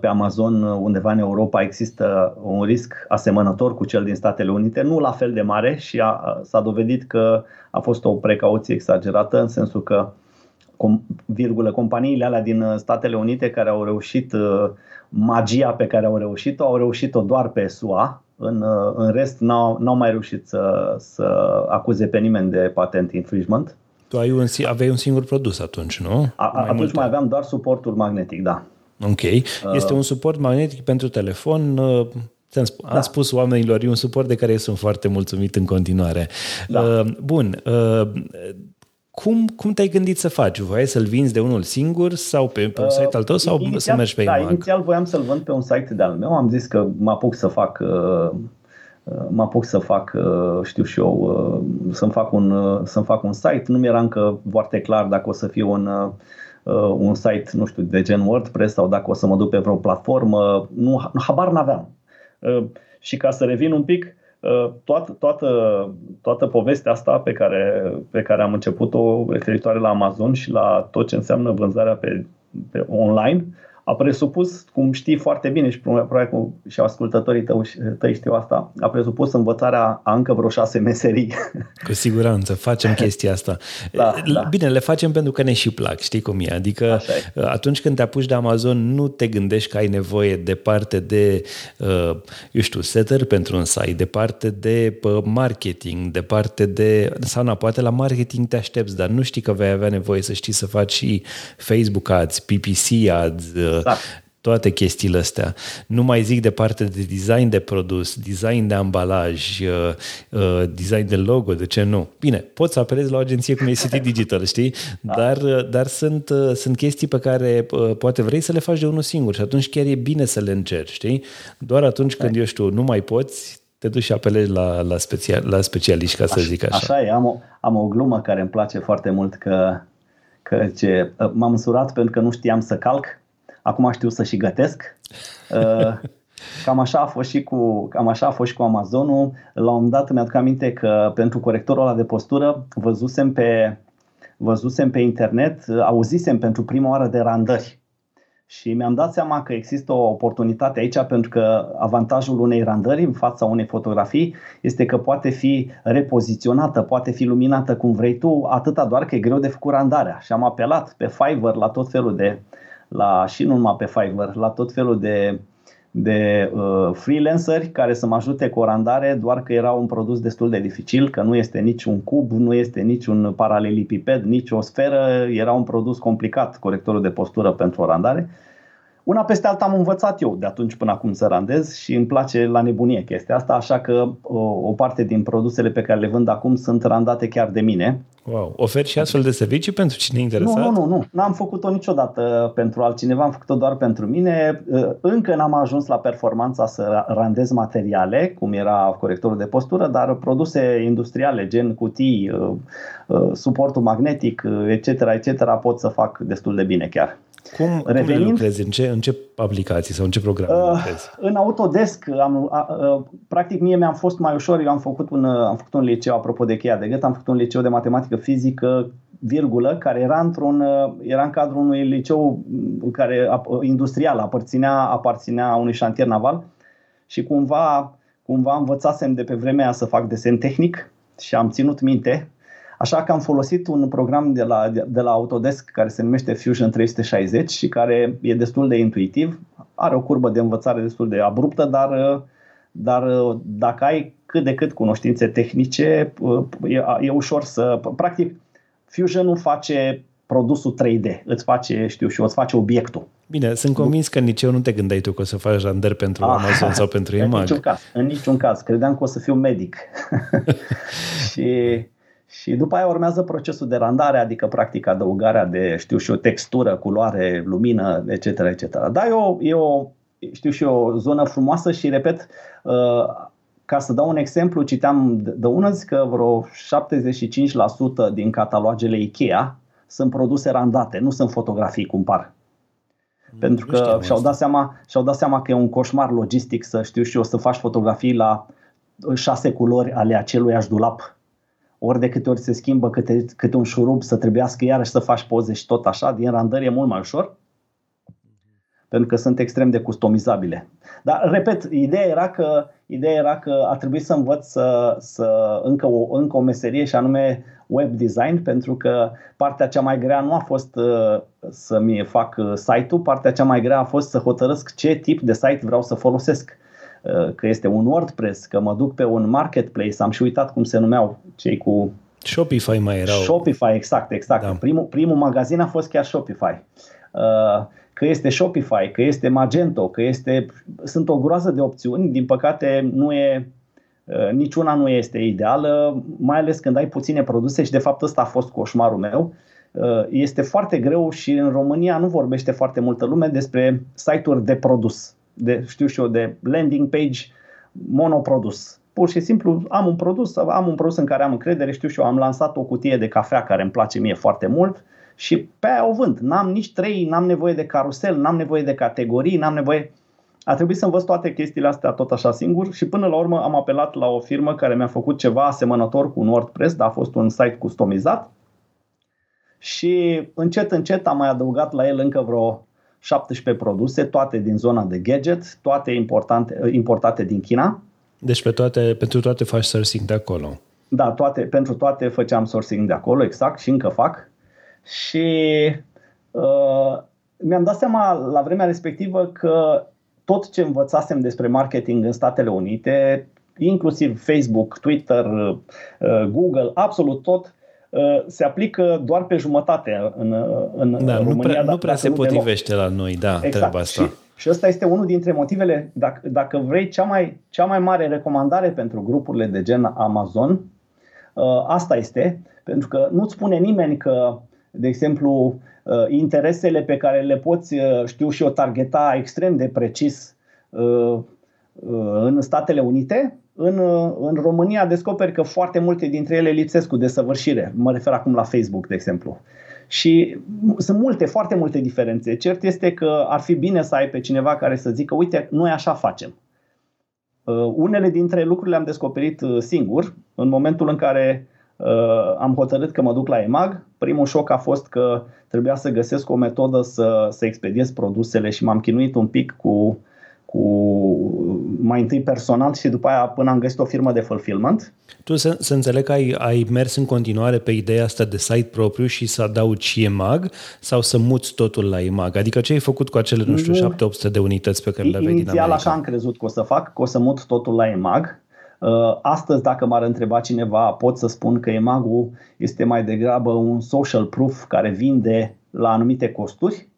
pe Amazon undeva în Europa există un risc asemănător cu cel din Statele Unite, nu la fel de mare și a, s-a dovedit că a fost o precauție exagerată în sensul că com, virgulă, companiile alea din uh, Statele Unite care au reușit uh, magia pe care au reușit-o, au reușit-o doar pe SUA, în, uh, în rest n-au, n-au mai reușit să, să acuze pe nimeni de patent infringement. Tu ai un, aveai un singur produs atunci, nu? A, mai atunci multe. mai aveam doar suportul magnetic, da. Ok. Este un suport magnetic pentru telefon. Am da. spus oamenilor, e un suport de care eu sunt foarte mulțumit în continuare. Da. Bun. Cum, cum te-ai gândit să faci? Voiai să-l vinzi de unul singur sau pe, pe un site al tău sau inițial, să mergi pe da, IMAG? inițial voiam să-l vând pe un site de-al meu. Am zis că mă apuc să fac uh, uh, mă apuc să fac, uh, știu și eu, să-mi fac un, să-mi fac un site. Nu mi-era încă foarte clar dacă o să fie un, un site, nu știu, de gen WordPress sau dacă o să mă duc pe vreo platformă. Nu, habar n-aveam. Și ca să revin un pic, Uh, toată, toată, toată povestea asta pe care, pe care am început-o referitoare la Amazon și la tot ce înseamnă vânzarea pe, pe online a presupus, cum știi foarte bine și probabil că și ascultătorii tăi, tăi știu asta, a presupus învățarea a încă vreo șase meserii. [LAUGHS] Cu siguranță, facem chestia asta. Da, da. Bine, le facem pentru că ne și plac, știi cum e? Adică atunci când te apuci de Amazon, nu te gândești că ai nevoie de parte de, uh, eu știu, setter pentru un site, de parte de uh, marketing, de parte de... Sau na, poate la marketing te aștepți, dar nu știi că vei avea nevoie să știi să faci și Facebook ads, PPC ads, uh, da. toate chestiile astea. Nu mai zic de parte de design de produs, design de ambalaj, uh, uh, design de logo, de ce nu? Bine, poți să apelezi la o agenție cum e City [LAUGHS] Digital, știi? Da. Dar, uh, dar sunt, sunt chestii pe care poate vrei să le faci de unul singur și atunci chiar e bine să le încerci, știi? Doar atunci când, eu știu, nu mai poți, te duci și apelezi la, la, special, la specialiști, ca să zic așa. Așa e, am o, am o glumă care îmi place foarte mult că, că ce, m-am însurat pentru că nu știam să calc acum știu să și gătesc. Uh, [LAUGHS] cam așa a fost și cu, cam așa a fost și cu Amazonul. La un moment dat mi-aduc aminte că pentru corectorul ăla de postură văzusem pe, văzusem pe internet, auzisem pentru prima oară de randări. Și mi-am dat seama că există o oportunitate aici pentru că avantajul unei randări în fața unei fotografii este că poate fi repoziționată, poate fi luminată cum vrei tu, atâta doar că e greu de făcut randarea. Și am apelat pe Fiverr la tot felul de la, și nu numai pe Fiverr, la tot felul de, de uh, freelanceri care să mă ajute cu o randare, doar că era un produs destul de dificil, că nu este nici un cub, nu este nici un paralelipiped, nici o sferă, era un produs complicat, corectorul de postură pentru o randare. Una peste alta am învățat eu de atunci până acum să randez și îmi place la nebunie chestia asta, așa că o, o parte din produsele pe care le vând acum sunt randate chiar de mine. Wow. Oferi și astfel de servicii pentru cine e interesat? Nu, nu, nu. nu. N-am făcut-o niciodată pentru altcineva, am făcut-o doar pentru mine. Încă n-am ajuns la performanța să randez materiale, cum era corectorul de postură, dar produse industriale, gen cutii, uh, uh, suportul magnetic, etc., etc., pot să fac destul de bine chiar. Cum, Revenind, cum lucrezi? În ce, în ce aplicații sau în ce programe uh, lucrezi? În Autodesk. Am, uh, uh, practic mie mi-am fost mai ușor. Eu am făcut un, uh, am făcut un liceu, apropo de cheia de gât, am făcut un liceu de matematică fizică virgulă, care era, într-un, uh, era în cadrul unui liceu care, industrial, aparținea, aparținea unui șantier naval și cumva, cumva învățasem de pe vremea să fac desen tehnic și am ținut minte Așa că am folosit un program de la, de la Autodesk care se numește Fusion 360 și care e destul de intuitiv. Are o curbă de învățare destul de abruptă, dar, dar dacă ai cât de cât cunoștințe tehnice, e, e ușor să... Practic, Fusion nu face produsul 3D, îți face, știu și îți face obiectul. Bine, sunt convins că nici eu nu te gândeai tu că o să faci randări pentru ah, Amazon sau [LAUGHS] pentru EMAG. În niciun caz, în niciun caz. Credeam că o să fiu medic. [LAUGHS] și și după aia urmează procesul de randare, adică practic adăugarea de, știu și o textură, culoare, lumină, etc. etc. Dar e o, e o, știu și o zonă frumoasă și, repet, uh, ca să dau un exemplu, citeam de ună zi că vreo 75% din catalogele IKEA sunt produse randate, nu sunt fotografii cum par. Pentru că și-au dat, seama, și-au dat seama că e un coșmar logistic să știu și eu să faci fotografii la șase culori ale aceluiași dulap. Ori de câte ori se schimbă câte, câte un șurub să trebuiască iarăși să faci poze și tot așa, din randări e mult mai ușor pentru că sunt extrem de customizabile. Dar, repet, ideea era că, ideea era că a trebuit să învăț să, să încă, o, încă o meserie și anume web design, pentru că partea cea mai grea nu a fost uh, să-mi fac uh, site-ul, partea cea mai grea a fost să hotărăsc ce tip de site vreau să folosesc. Uh, că este un WordPress, că mă duc pe un marketplace, am și uitat cum se numeau cei cu Shopify mai erau. Shopify, exact, exact. Da. Primul, primul magazin a fost chiar Shopify. Uh, că este Shopify, că este Magento, că este, sunt o groază de opțiuni, din păcate nu e, uh, niciuna nu este ideală, mai ales când ai puține produse și de fapt ăsta a fost coșmarul meu. Uh, este foarte greu și în România nu vorbește foarte multă lume despre site-uri de produs, de, știu și eu, de landing page monoprodus. Pur și simplu am un produs, am un produs în care am încredere, știu și eu, am lansat o cutie de cafea care îmi place mie foarte mult, și pe aia o vând. N-am nici trei, n-am nevoie de carusel, n-am nevoie de categorii, n-am nevoie... A trebuit să învăț toate chestiile astea tot așa singur și până la urmă am apelat la o firmă care mi-a făcut ceva asemănător cu un WordPress, dar a fost un site customizat și încet, încet am mai adăugat la el încă vreo 17 produse, toate din zona de gadget, toate importante, importate din China. Deci pe toate, pentru toate faci sourcing de acolo. Da, toate, pentru toate făceam sourcing de acolo, exact, și încă fac. Și uh, mi-am dat seama la vremea respectivă că tot ce învățasem despre marketing în Statele Unite, inclusiv Facebook, Twitter, uh, Google, absolut tot, uh, se aplică doar pe jumătate în, în da, România. Nu prea, nu prea se potrivește deloc. la noi, da, exact. treaba asta. Și, și ăsta este unul dintre motivele, dacă, dacă vrei, cea mai, cea mai mare recomandare pentru grupurile de gen Amazon, uh, asta este, pentru că nu-ți spune nimeni că de exemplu, uh, interesele pe care le poți, uh, știu și eu, targeta extrem de precis uh, în Statele Unite, în, în România descoperi că foarte multe dintre ele lipsesc cu desăvârșire. Mă refer acum la Facebook, de exemplu. Și sunt multe, foarte multe diferențe. Cert este că ar fi bine să ai pe cineva care să zică, uite, noi așa facem. Unele dintre lucrurile am descoperit singur, în momentul în care uh, am hotărât că mă duc la EMAG. Primul șoc a fost că trebuia să găsesc o metodă să, să expediez produsele și m-am chinuit un pic cu, cu mai întâi personal și după aia până am găsit o firmă de fulfillment. Tu să, să înțeleg că ai, ai mers în continuare pe ideea asta de site propriu și să adaugi EMAG sau să muți totul la EMAG? Adică ce ai făcut cu acele, nu știu, 7-800 de unități pe care le aveai din America? așa am crezut că o să fac, că o să mut totul la EMAG Uh, astăzi, dacă m-ar întreba cineva, pot să spun că EMAG-ul este mai degrabă un social proof care vinde la anumite costuri, uh,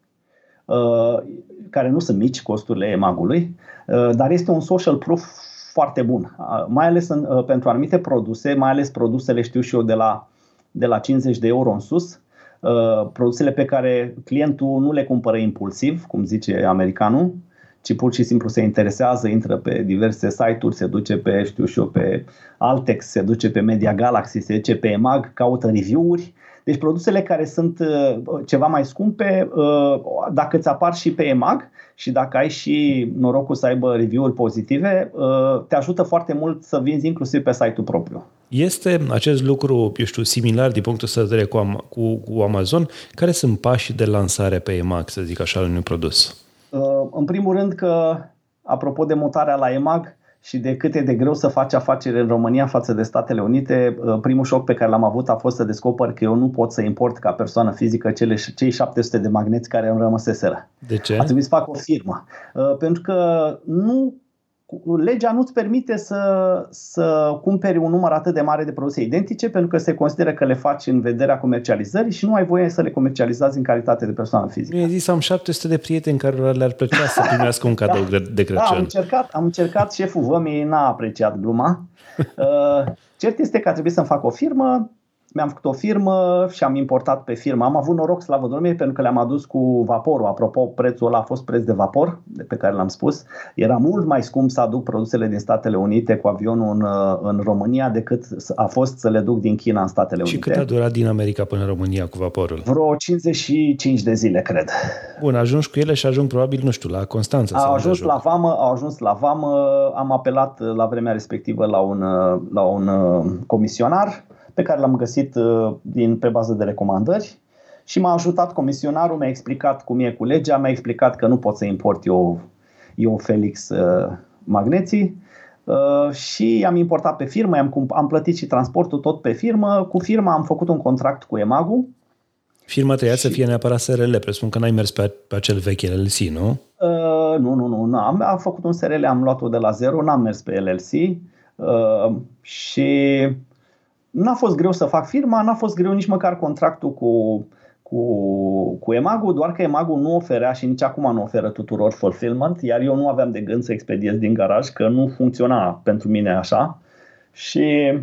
care nu sunt mici costurile EMAG-ului, uh, dar este un social proof foarte bun, mai ales în, pentru anumite produse, mai ales produsele, știu și eu, de la, de la 50 de euro în sus, produsele pe care clientul nu le cumpără impulsiv, cum zice americanul, ci pur și simplu se interesează, intră pe diverse site-uri, se duce pe, știu și eu, pe Altex, se duce pe Media Galaxy, se duce pe EMAG, caută review-uri. Deci produsele care sunt uh, ceva mai scumpe, uh, dacă îți apar și pe EMAG și dacă ai și norocul să aibă review-uri pozitive, uh, te ajută foarte mult să vinzi inclusiv pe site-ul propriu. Este acest lucru, eu știu, similar din punctul de vedere cu, cu, cu Amazon? Care sunt pașii de lansare pe EMAG, să zic așa, al unui produs? Uh, în primul rând că, apropo de mutarea la EMAG și de cât e de greu să faci afaceri în România față de Statele Unite, uh, primul șoc pe care l-am avut a fost să descoper că eu nu pot să import ca persoană fizică cele, cei 700 de magneți care îmi rămăseseră. De ce? A trebuit să fac o firmă. Uh, pentru că nu legea nu-ți permite să, să cumperi un număr atât de mare de produse identice pentru că se consideră că le faci în vederea comercializării și nu ai voie să le comercializați în calitate de persoană fizică. Mi-ai zis, am 700 de prieteni care le-ar plăcea să primească un cadou da, de Crăciun. Da, am încercat, am încercat, șeful vămii n-a apreciat gluma. [LAUGHS] Uh, cert este că a trebuit să-mi fac o firmă, mi-am făcut o firmă și am importat pe firmă. Am avut noroc, slavă Domnului, pentru că le-am adus cu vaporul. Apropo, prețul ăla a fost preț de vapor, de pe care l-am spus. Era mult mai scump să aduc produsele din Statele Unite cu avionul în, în România decât a fost să le duc din China în Statele și Unite. Și cât a durat din America până în România cu vaporul? Vreo 55 de zile, cred. Bun, ajungi cu ele și ajung probabil, nu știu, la Constanța. Au ajuns la vamă, au ajuns la vamă, am apelat la vremea respectivă la un, la un uh, comisionar pe care l-am găsit uh, din, pe bază de recomandări și m-a ajutat comisionarul, mi-a explicat cum e cu legea, mi-a explicat că nu pot să import eu, eu Felix uh, magneții uh, și am importat pe firmă, am, am plătit și transportul tot pe firmă. Cu firma am făcut un contract cu Emagu. Firma trebuia și... să fie neapărat SRL, presupun că n-ai mers pe, pe acel vechi LLC, nu? Uh, nu, nu, nu, nu. Am, am făcut un SRL, am luat-o de la zero, n-am mers pe LLC uh, și N-a fost greu să fac firma, n-a fost greu nici măcar contractul cu, cu, cu Emagu, doar că Emagu nu oferea și nici acum nu oferă tuturor fulfillment, iar eu nu aveam de gând să expediez din garaj, că nu funcționa pentru mine așa. Și,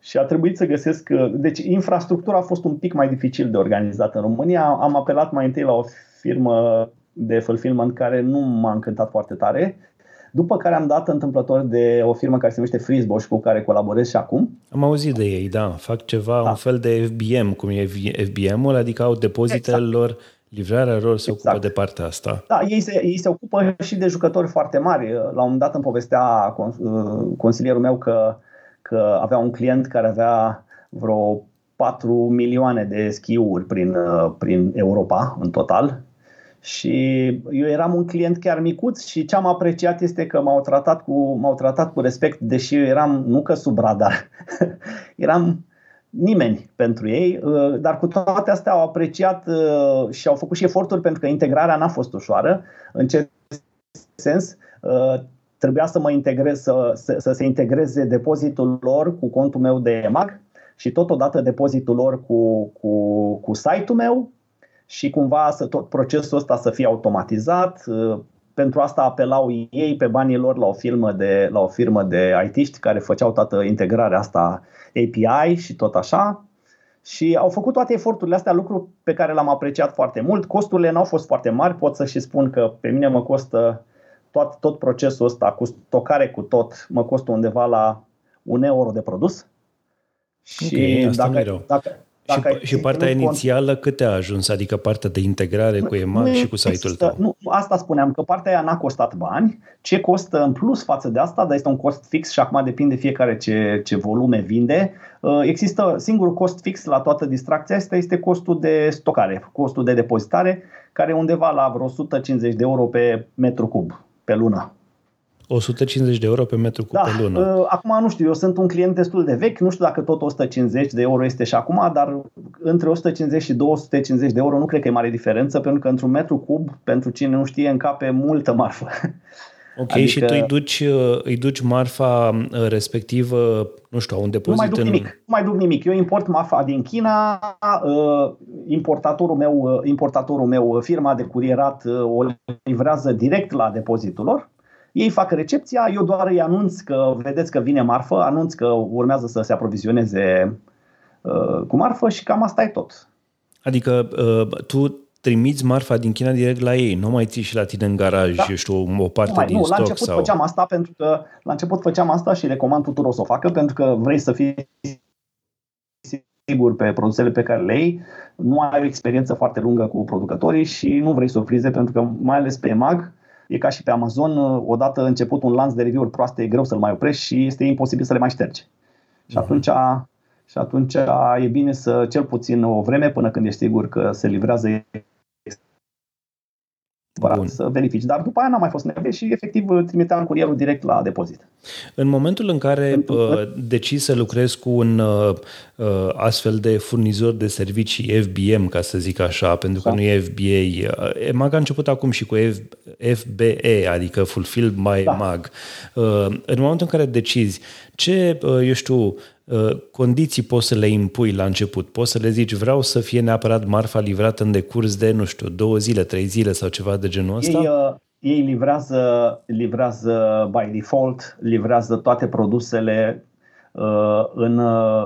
și a trebuit să găsesc. Deci, infrastructura a fost un pic mai dificil de organizat în România. Am apelat mai întâi la o firmă de fulfillment care nu m-a încântat foarte tare după care am dat întâmplător de o firmă care se numește Freezebosch cu care colaborez și acum. Am auzit de ei, da. Fac ceva, da. un fel de FBM, cum e FBM-ul, adică au depozitele exact. lor, livrarea lor se exact. ocupă de partea asta. Da, ei se, ei se ocupă și de jucători foarte mari. La un moment dat îmi povestea uh, consilierul meu că, că avea un client care avea vreo 4 milioane de schiuri prin, uh, prin Europa în total și eu eram un client chiar micuț și ce am apreciat este că m-au tratat cu, m-au tratat cu respect, deși eu eram nu că sub radar, [LAUGHS] eram nimeni pentru ei, uh, dar cu toate astea au apreciat uh, și au făcut și eforturi pentru că integrarea n-a fost ușoară. În ce sens? Uh, trebuia să mă integrez, să, să, să se integreze depozitul lor cu contul meu de EMAG și totodată depozitul lor cu, cu, cu site-ul meu și cumva să tot procesul ăsta să fie automatizat. Uh, pentru asta apelau ei pe banii lor la o firmă de, la o firmă de IT-ști care făceau toată integrarea asta API și tot așa. Și au făcut toate eforturile astea, lucru pe care l-am apreciat foarte mult. Costurile n-au fost foarte mari, pot să și spun că pe mine mă costă tot, tot procesul ăsta cu stocare cu tot, mă costă undeva la un euro de produs. Și okay, dacă, dacă, dacă și, și partea inițială cont... cât a ajuns? Adică partea de integrare cu EMAG și cu site-ul tău? Nu, asta spuneam, că partea aia n-a costat bani. Ce costă în plus față de asta, dar este un cost fix și acum depinde fiecare ce, ce volume vinde. Uh, există singurul cost fix la toată distracția asta este costul de stocare, costul de depozitare, care e undeva la vreo 150 de euro pe metru cub pe lună. 150 de euro pe metru cub da, pe lună. Uh, acum nu știu, eu sunt un client destul de vechi, nu știu dacă tot 150 de euro este și acum, dar între 150 și 250 de euro nu cred că e mare diferență, pentru că într-un metru cub, pentru cine nu știe, încape multă marfă. Ok, [LAUGHS] adică... și tu îi duci, uh, îi duci marfa uh, respectivă, nu știu, un depozit Nu mai duc în... nimic, nu mai duc nimic. Eu import marfa din China, importatorul meu, importatorul meu firma de curierat o livrează direct la depozitul lor ei fac recepția, eu doar îi anunț că vedeți că vine marfă, anunț că urmează să se aprovizioneze uh, cu marfă și cam asta e tot. Adică uh, tu trimiți marfa din China direct la ei, nu mai ții și la tine în garaj, da. știu, o parte mai, din nu, stoc? La început sau... făceam asta pentru că la început făceam asta și recomand tuturor să o facă pentru că vrei să fii sigur pe produsele pe care le iei, nu ai o experiență foarte lungă cu producătorii și nu vrei surprize pentru că mai ales pe EMAG E ca și pe Amazon, odată început un lanț de review-uri proaste, e greu să-l mai oprești și este imposibil să le mai ștergi. Și mhm. atunci, și atunci e bine să cel puțin o vreme până când ești sigur că se livrează Bun. să verifici. Dar după aia n-a mai fost nevoie și efectiv trimiteam curierul direct la depozit. În momentul în care Pentru... uh, decizi să lucrezi cu un uh, uh astfel de furnizor de servicii FBM, ca să zic așa, pentru că da. nu e FBA, uh, EMAG a început acum și cu F, FBE, adică Fulfilled by da. MAG. Uh, în momentul în care decizi ce, uh, eu știu, Uh, condiții poți să le impui la început. Poți să le zici, vreau să fie neapărat marfa livrată în decurs de, nu știu, două zile, trei zile sau ceva de genul ăsta? Ei, uh, ei livrează, livrează by default, livrează toate produsele în,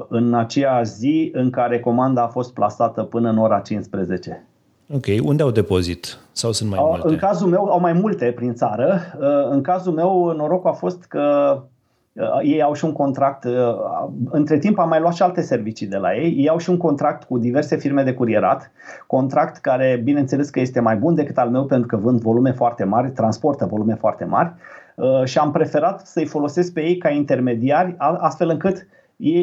în aceea zi în care comanda a fost plasată până în ora 15. Ok, unde au depozit? Sau sunt mai multe? În cazul meu au mai multe prin țară. În cazul meu norocul a fost că Uh, ei au și un contract, uh, între timp am mai luat și alte servicii de la ei, ei au și un contract cu diverse firme de curierat, contract care bineînțeles că este mai bun decât al meu pentru că vând volume foarte mari, transportă volume foarte mari uh, și am preferat să-i folosesc pe ei ca intermediari astfel încât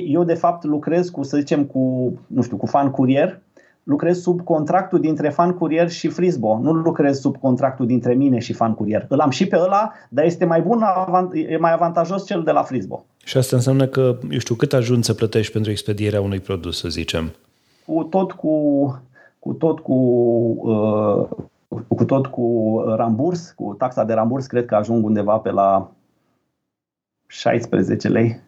eu de fapt lucrez cu, să zicem, cu, nu știu, cu fan curier, lucrez sub contractul dintre fan curier și Frisbo. Nu lucrez sub contractul dintre mine și fan curier. Îl am și pe ăla, dar este mai bun, e mai avantajos cel de la Frisbo. Și asta înseamnă că, eu știu, cât ajungi să plătești pentru expedierea unui produs, să zicem? Cu tot cu, cu tot cu uh, cu tot cu ramburs, cu taxa de ramburs, cred că ajung undeva pe la 16 lei.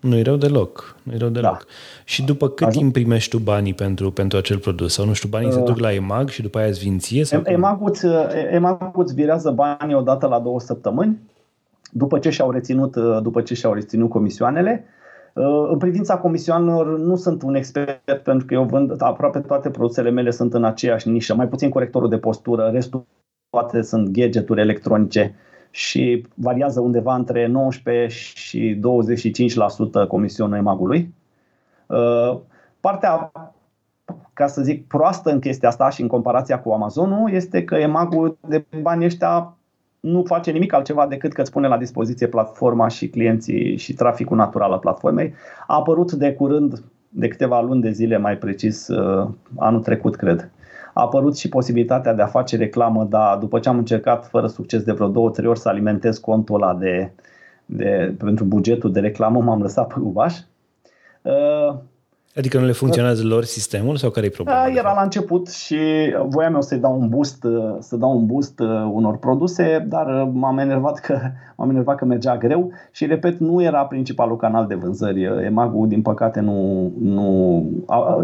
Nu e rău deloc. Nu e rău deloc. Da. Și după cât Ajung... timp primești tu banii pentru, pentru acel produs? Sau nu știu, banii uh, se duc la EMAG și după aia îți vin ție? Sau EMAG îți, EMAG îți virează banii odată la două săptămâni, după ce și-au reținut, uh, după ce și-au reținut comisioanele. Uh, în privința comisioanelor nu sunt un expert pentru că eu vând aproape toate produsele mele sunt în aceeași nișă, mai puțin corectorul de postură, restul toate sunt gadgeturi electronice. Uh, și variază undeva între 19 și 25% comisionul emagului. Uh, partea, ca să zic, proastă în chestia asta și în comparația cu Amazonul este că emagul de bani ăștia nu face nimic altceva decât că îți pune la dispoziție platforma și clienții și traficul natural al platformei. A apărut de curând, de câteva luni de zile mai precis, uh, anul trecut, cred, a apărut și posibilitatea de a face reclamă, dar după ce am încercat fără succes de vreo două, trei ori să alimentez contul ăla de, de, pentru bugetul de reclamă, m-am lăsat pe uvaș. Uh, Adică nu le funcționează lor sistemul sau care e problema? Da, era la început și voiam eu să-i dau un boost, să dau un boost uh, unor produse, dar uh, m-am enervat că, [LAUGHS] m-am enervat că mergea greu și, repet, nu era principalul canal de vânzări. Emagul, din păcate, nu, nu...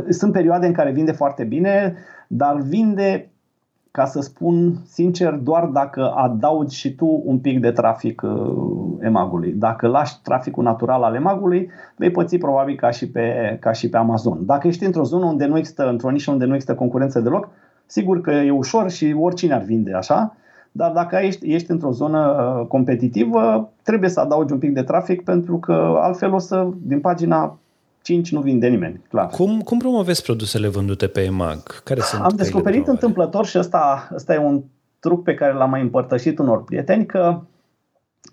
Sunt perioade în care vinde foarte bine, dar vinde, ca să spun sincer, doar dacă adaugi și tu un pic de trafic uh, emagului. Dacă lași traficul natural al emagului, vei păți probabil ca și pe, ca și pe Amazon. Dacă ești într-o zonă unde nu există, într-o nișă unde nu există concurență deloc, sigur că e ușor și oricine ar vinde așa, dar dacă ești, ești într-o zonă uh, competitivă, trebuie să adaugi un pic de trafic pentru că altfel o să, din pagina 5 nu vinde nimeni, clar. Cum, cum promovezi produsele vândute pe EMAG? Care sunt Am descoperit de întâmplător și ăsta, ăsta e un truc pe care l-am mai împărtășit unor prieteni că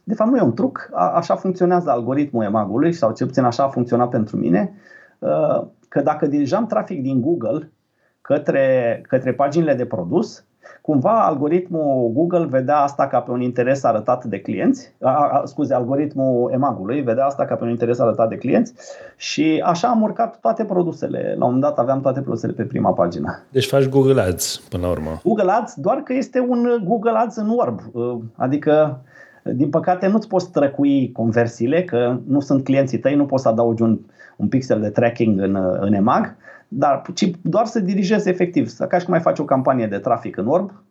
de fapt nu e un truc, a, așa funcționează algoritmul EMAG-ului sau cel puțin așa a funcționat pentru mine, uh, că dacă dirijam trafic din Google către, către paginile de produs, Cumva algoritmul Google vedea asta ca pe un interes arătat de clienți, a, a, scuze, algoritmul Emagului vedea asta ca pe un interes arătat de clienți și așa am urcat toate produsele. La un moment dat aveam toate produsele pe prima pagină. Deci faci Google Ads până la urmă. Google Ads, doar că este un Google Ads în orb. Adică din păcate nu-ți poți trăcui conversiile, că nu sunt clienții tăi, nu poți să adaugi un, un pixel de tracking în, în EMAG, dar ci doar să dirigezi efectiv, să ca și cum mai faci o campanie de trafic în orb.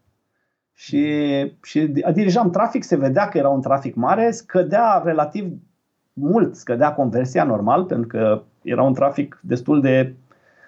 Și, și dirijam trafic, se vedea că era un trafic mare, scădea relativ mult, scădea conversia normal, pentru că era un trafic destul de,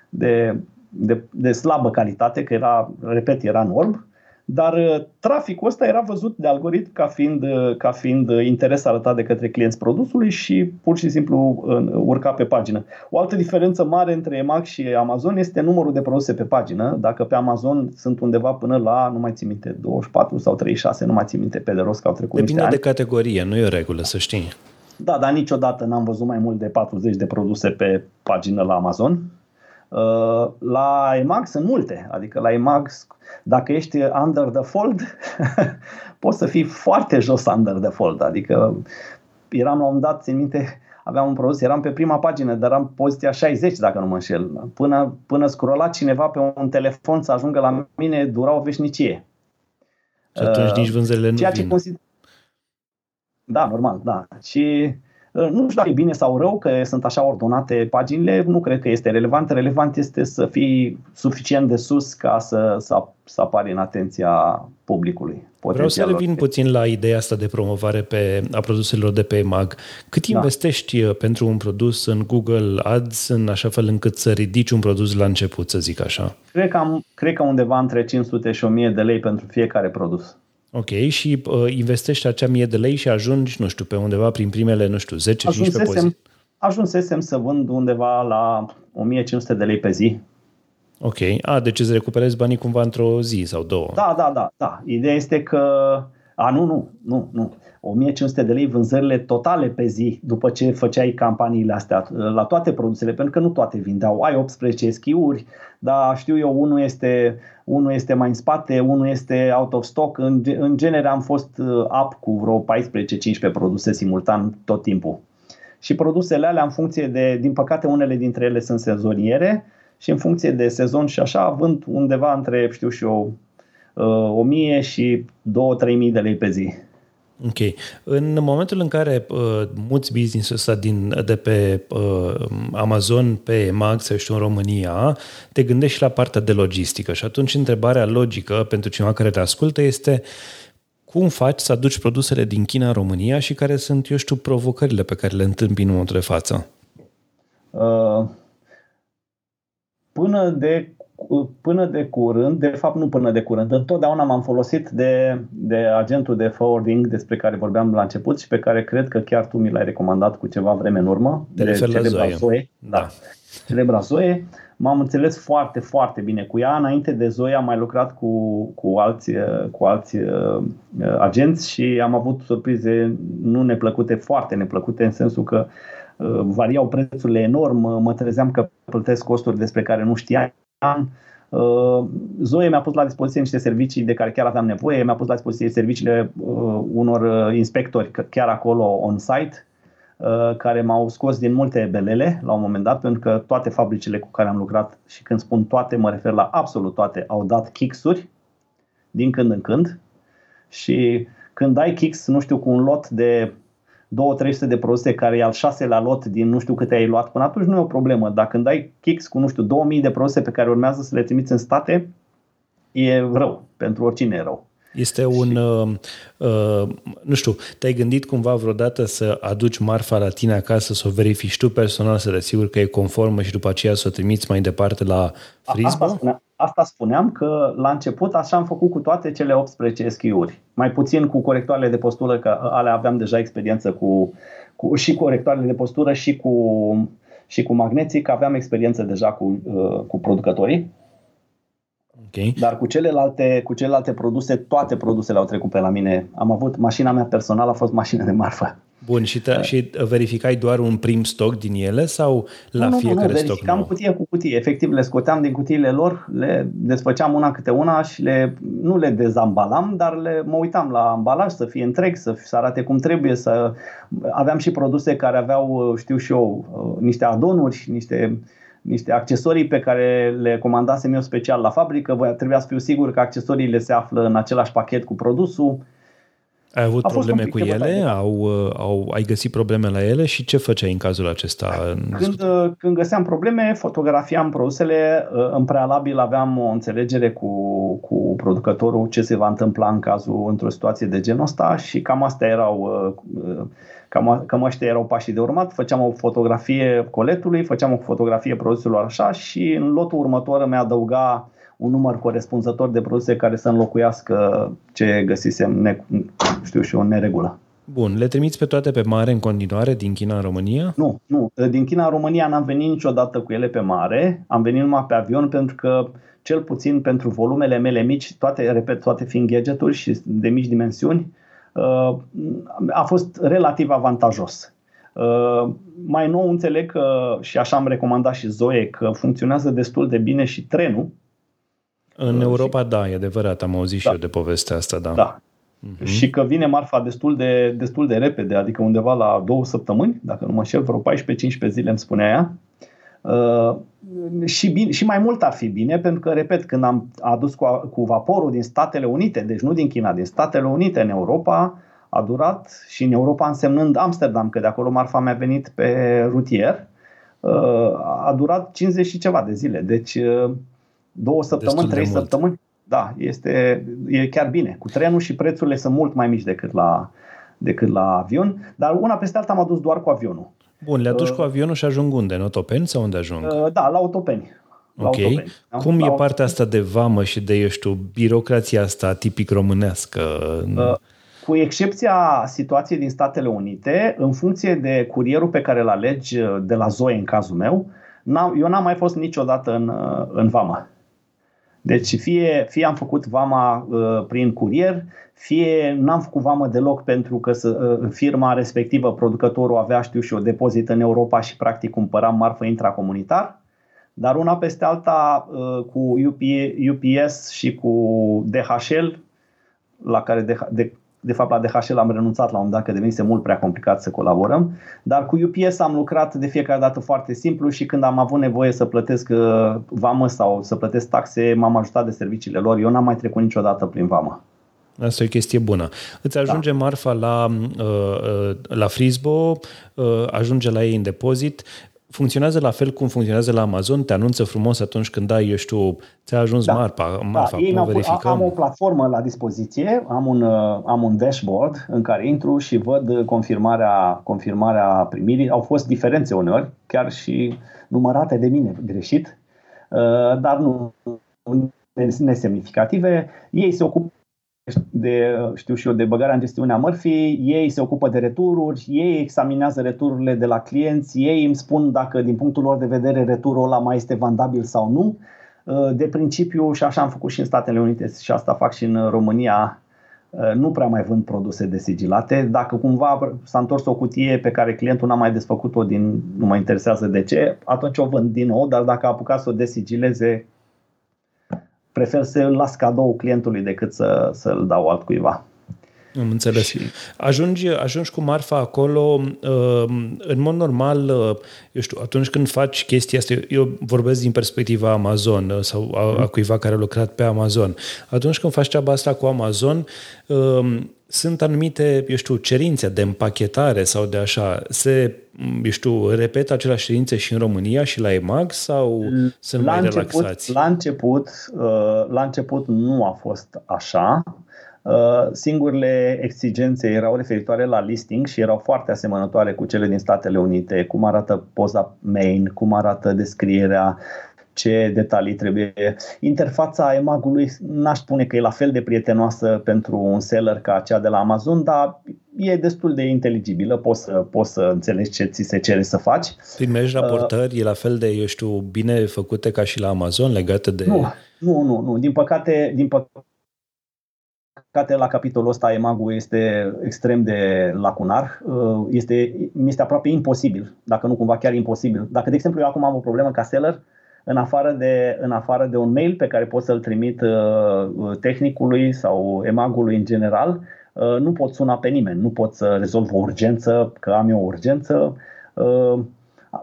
de, de, de slabă calitate, că era, repet, era în orb, dar uh, traficul ăsta era văzut de algoritm ca fiind, uh, ca fiind uh, interes arătat de către clienți produsului și pur și simplu urca pe pagină. O altă diferență mare între EMAG și Amazon este numărul de produse pe pagină. Dacă pe Amazon sunt undeva până la, nu mai țin minte, 24 sau 36, nu mai țin minte pe de rost că au trecut Depinde de categorie, nu e o regulă, să știi. Da, dar niciodată n-am văzut mai mult de 40 de produse pe pagină la Amazon. La EMAG sunt multe, adică la EMAG dacă ești under the fold, [LAUGHS] poți să fii foarte jos under the fold. Adică eram la un dat, țin minte, aveam un produs, eram pe prima pagină, dar eram poziția 60, dacă nu mă înșel. Până, până scrola cineva pe un telefon să ajungă la mine, dura o veșnicie. Și atunci uh, nici vânzările nu ceea ce Consider... Da, normal, da. Și Uh, nu știu dacă e bine sau rău că sunt așa ordonate paginile, nu cred că este relevant. Relevant este să fii suficient de sus ca să, să, să apari în atenția publicului. Vreau să revin puțin la ideea asta de promovare pe, a produselor de pe EMAG. Cât da. investești uh, pentru un produs în Google Ads în așa fel încât să ridici un produs la început, să zic așa? Cred că, am, cred că undeva între 500 și 1000 de lei pentru fiecare produs. Ok, și uh, investești acea mie de lei și ajungi, nu știu, pe undeva prin primele, nu știu, 10-15 poziții. Ajunsesem să vând undeva la 1500 de lei pe zi. Ok, a, deci îți recuperezi banii cumva într-o zi sau două. Da, da, da, da. Ideea este că, a, nu, nu, nu, nu. 1500 de lei vânzările totale pe zi după ce făceai campaniile astea la toate produsele, pentru că nu toate vindeau. Ai 18 schiuri, dar știu eu, unul este, unul este mai în spate, unul este out of stock. În, în genere am fost uh, up cu vreo 14-15 produse simultan tot timpul. Și produsele alea în funcție de, din păcate unele dintre ele sunt sezoniere și în funcție de sezon și așa vând undeva între, știu și eu, 1000 uh, și 2-3000 de lei pe zi. Ok. În momentul în care uh, muți business-ul ăsta din, de pe uh, Amazon pe Mag sau știu în România, te gândești la partea de logistică și atunci întrebarea logică pentru cineva care te ascultă este cum faci să aduci produsele din China în România și care sunt, eu știu, provocările pe care le întâmpini în momentul de față? Uh, până de până de curând, de fapt nu până de curând, întotdeauna m-am folosit de, de agentul de forwarding despre care vorbeam la început și pe care cred că chiar tu mi l-ai recomandat cu ceva vreme în urmă. De, de celebra Zoe. Zoe. Da. da. Celebra Zoe. M-am înțeles foarte, foarte bine cu ea. Înainte de Zoe am mai lucrat cu, cu alți, cu alți uh, agenți și am avut surprize nu neplăcute, foarte neplăcute, în sensul că uh, variau prețurile enorm, mă trezeam că plătesc costuri despre care nu știam an. Uh, Zoe mi-a pus la dispoziție niște servicii de care chiar aveam nevoie, mi-a pus la dispoziție serviciile uh, unor uh, inspectori chiar acolo on-site, care m-au scos din multe belele la un moment dat, pentru că toate fabricile cu care am lucrat, și când spun toate, mă refer la absolut toate, au dat kicks-uri din când în când. Și când dai kicks, nu știu, cu un lot de 2-300 de produse care e al șaselea lot din nu știu câte ai luat până atunci, nu e o problemă. Dacă când ai kicks cu, nu știu, 2000 de produse pe care urmează să le trimiți în state, e rău. Pentru oricine e rău. Este un, uh, uh, nu știu, te-ai gândit cumva vreodată să aduci marfa la tine acasă, să o verifici tu personal, să te asiguri că e conformă și după aceea să o trimiți mai departe la Frisbo? Asta, spunea, asta spuneam că la început așa am făcut cu toate cele 18 schiuri. Mai puțin cu corectoarele de postură, că ale aveam deja experiență cu, cu și corectoarele de postură și cu, și cu magneții, că aveam experiență deja cu, uh, cu producătorii. Okay. Dar cu celelalte, cu celelalte produse, toate produsele au trecut pe la mine. Am avut, mașina mea personală a fost mașină de marfă. Bun, și, te, și verificai doar un prim stoc din ele sau la nu, fiecare nu, nu, stoc nou? cutie cu cutie. Efectiv, le scoteam din cutiile lor, le desfăceam una câte una și le, nu le dezambalam, dar le, mă uitam la ambalaj să fie întreg, să, să arate cum trebuie, să aveam și produse care aveau, știu și eu, niște adonuri, niște niște accesorii pe care le comandasem eu special la fabrică. Trebuia să fiu sigur că accesoriile se află în același pachet cu produsul. Ai avut A probleme cu ele? Au, uh, au, ai găsit probleme la ele și ce făceai în cazul acesta? Când, uh, când găseam probleme, fotografiam produsele. Uh, în prealabil aveam o înțelegere cu, cu producătorul ce se va întâmpla în cazul într-o situație de genul ăsta și cam astea erau cam, cam ăștia erau pașii de urmat. Făceam o fotografie coletului, făceam o fotografie produselor așa și în lotul următor îmi adăuga un număr corespunzător de produse care să înlocuiască ce găsisem, ne, știu și o neregulă. Bun, le trimiți pe toate pe mare în continuare din China în România? Nu, nu. Din China în România n-am venit niciodată cu ele pe mare, am venit numai pe avion pentru că cel puțin pentru volumele mele mici, toate, repet, toate fiind gadgeturi și de mici dimensiuni, uh, a fost relativ avantajos. Uh, mai nou înțeleg că, și așa am recomandat și Zoe, că funcționează destul de bine și trenul, în Europa, și... da, e adevărat, am auzit da. și eu de povestea asta, da. Da. Uh-huh. Și că vine marfa destul de, destul de repede, adică undeva la două săptămâni, dacă nu mă știu, vreo 14-15 zile îmi spunea ea. Uh, și, bine, și mai mult ar fi bine, pentru că, repet, când am adus cu, cu vaporul din Statele Unite, deci nu din China, din Statele Unite în Europa, A durat și în Europa însemnând Amsterdam, că de acolo marfa mi-a venit pe rutier, a durat 50 și ceva de zile. Deci două săptămâni, trei săptămâni. Da, este, e chiar bine. Cu trenul și prețurile sunt mult mai mici decât la, decât la avion, dar una peste alta am adus doar cu avionul. Bun, le aduci uh, cu avionul și ajung unde? În Otopeni sau unde ajung? Uh, da, la Otopeni. La ok. Autopeni, da? Cum la e partea asta de vamă și de, eu știu, birocrația asta tipic românească? Uh, cu excepția situației din Statele Unite, în funcție de curierul pe care îl alegi uh, de la Zoe în cazul meu, n-am, eu n-am mai fost niciodată în, uh, în vamă. Deci fie, fie am făcut vama uh, prin curier, fie n-am făcut vamă deloc pentru că să, uh, firma respectivă, producătorul avea, știu și o depozit în Europa și practic cumpăram marfă intracomunitar, dar una peste alta uh, cu UPS și cu DHL, la care de, de, de fapt la DHL am renunțat la un dat că devenise mult prea complicat să colaborăm, dar cu UPS am lucrat de fiecare dată foarte simplu și când am avut nevoie să plătesc uh, vamă sau să plătesc taxe, m-am ajutat de serviciile lor. Eu n-am mai trecut niciodată prin vamă. Asta e o chestie bună. Îți ajunge da. marfa la, uh, uh, la Frisbo, ajunge la ei în depozit, funcționează la fel cum funcționează la Amazon, te anunță frumos atunci când ai, eu știu, ți-a ajuns da. marfa, marfa da. cum verificăm? Am o platformă la dispoziție, am un, uh, am un dashboard în care intru și văd confirmarea, confirmarea primirii. Au fost diferențe uneori, chiar și numărate de mine greșit, uh, dar nu nesemnificative. Ei se ocupă de, știu și eu, de băgarea în gestiunea mărfii, ei se ocupă de retururi, ei examinează retururile de la clienți, ei îmi spun dacă din punctul lor de vedere returul ăla mai este vandabil sau nu. Uh, de principiu, și așa am făcut și în Statele Unite și asta fac și în România, uh, nu prea mai vând produse desigilate. Dacă cumva s-a întors o cutie pe care clientul n-a mai desfăcut-o din, nu mă interesează de ce, atunci o vând din nou, dar dacă a apucat să o desigileze prefer să îl las cadou clientului decât să, să-l dau altcuiva. Am înțeles. Și... Ajungi, ajungi cu marfa acolo, uh, în mod normal, uh, eu știu, atunci când faci chestia asta, eu vorbesc din perspectiva Amazon uh, sau a, a cuiva care a lucrat pe Amazon. Atunci când faci treaba asta cu Amazon, sunt anumite, eu știu, cerințe de împachetare sau de așa. Se, eu știu, repetă aceleași cerințe și în România și la EMAG sau sunt la mai început, relaxați? La început, uh, la început nu a fost așa. Uh, singurele exigențe erau referitoare la listing și erau foarte asemănătoare cu cele din Statele Unite, cum arată poza main, cum arată descrierea, ce detalii trebuie. Interfața EMAG-ului n-aș spune că e la fel de prietenoasă pentru un seller ca cea de la Amazon, dar e destul de inteligibilă, poți să, poți să înțelegi ce ți se cere să faci. Primești raportări, uh, e la fel de, eu știu, bine făcute ca și la Amazon, legate de... Nu, nu, nu, nu. Din păcate, din păcate la capitolul ăsta EMAG-ul este extrem de lacunar. Uh, este, este aproape imposibil, dacă nu cumva chiar imposibil. Dacă, de exemplu, eu acum am o problemă ca seller, în afară de, în afară de un mail pe care pot să-l trimit uh, tehnicului sau emagului în general, uh, nu pot suna pe nimeni, nu pot să rezolv o urgență, că am eu o urgență. Uh,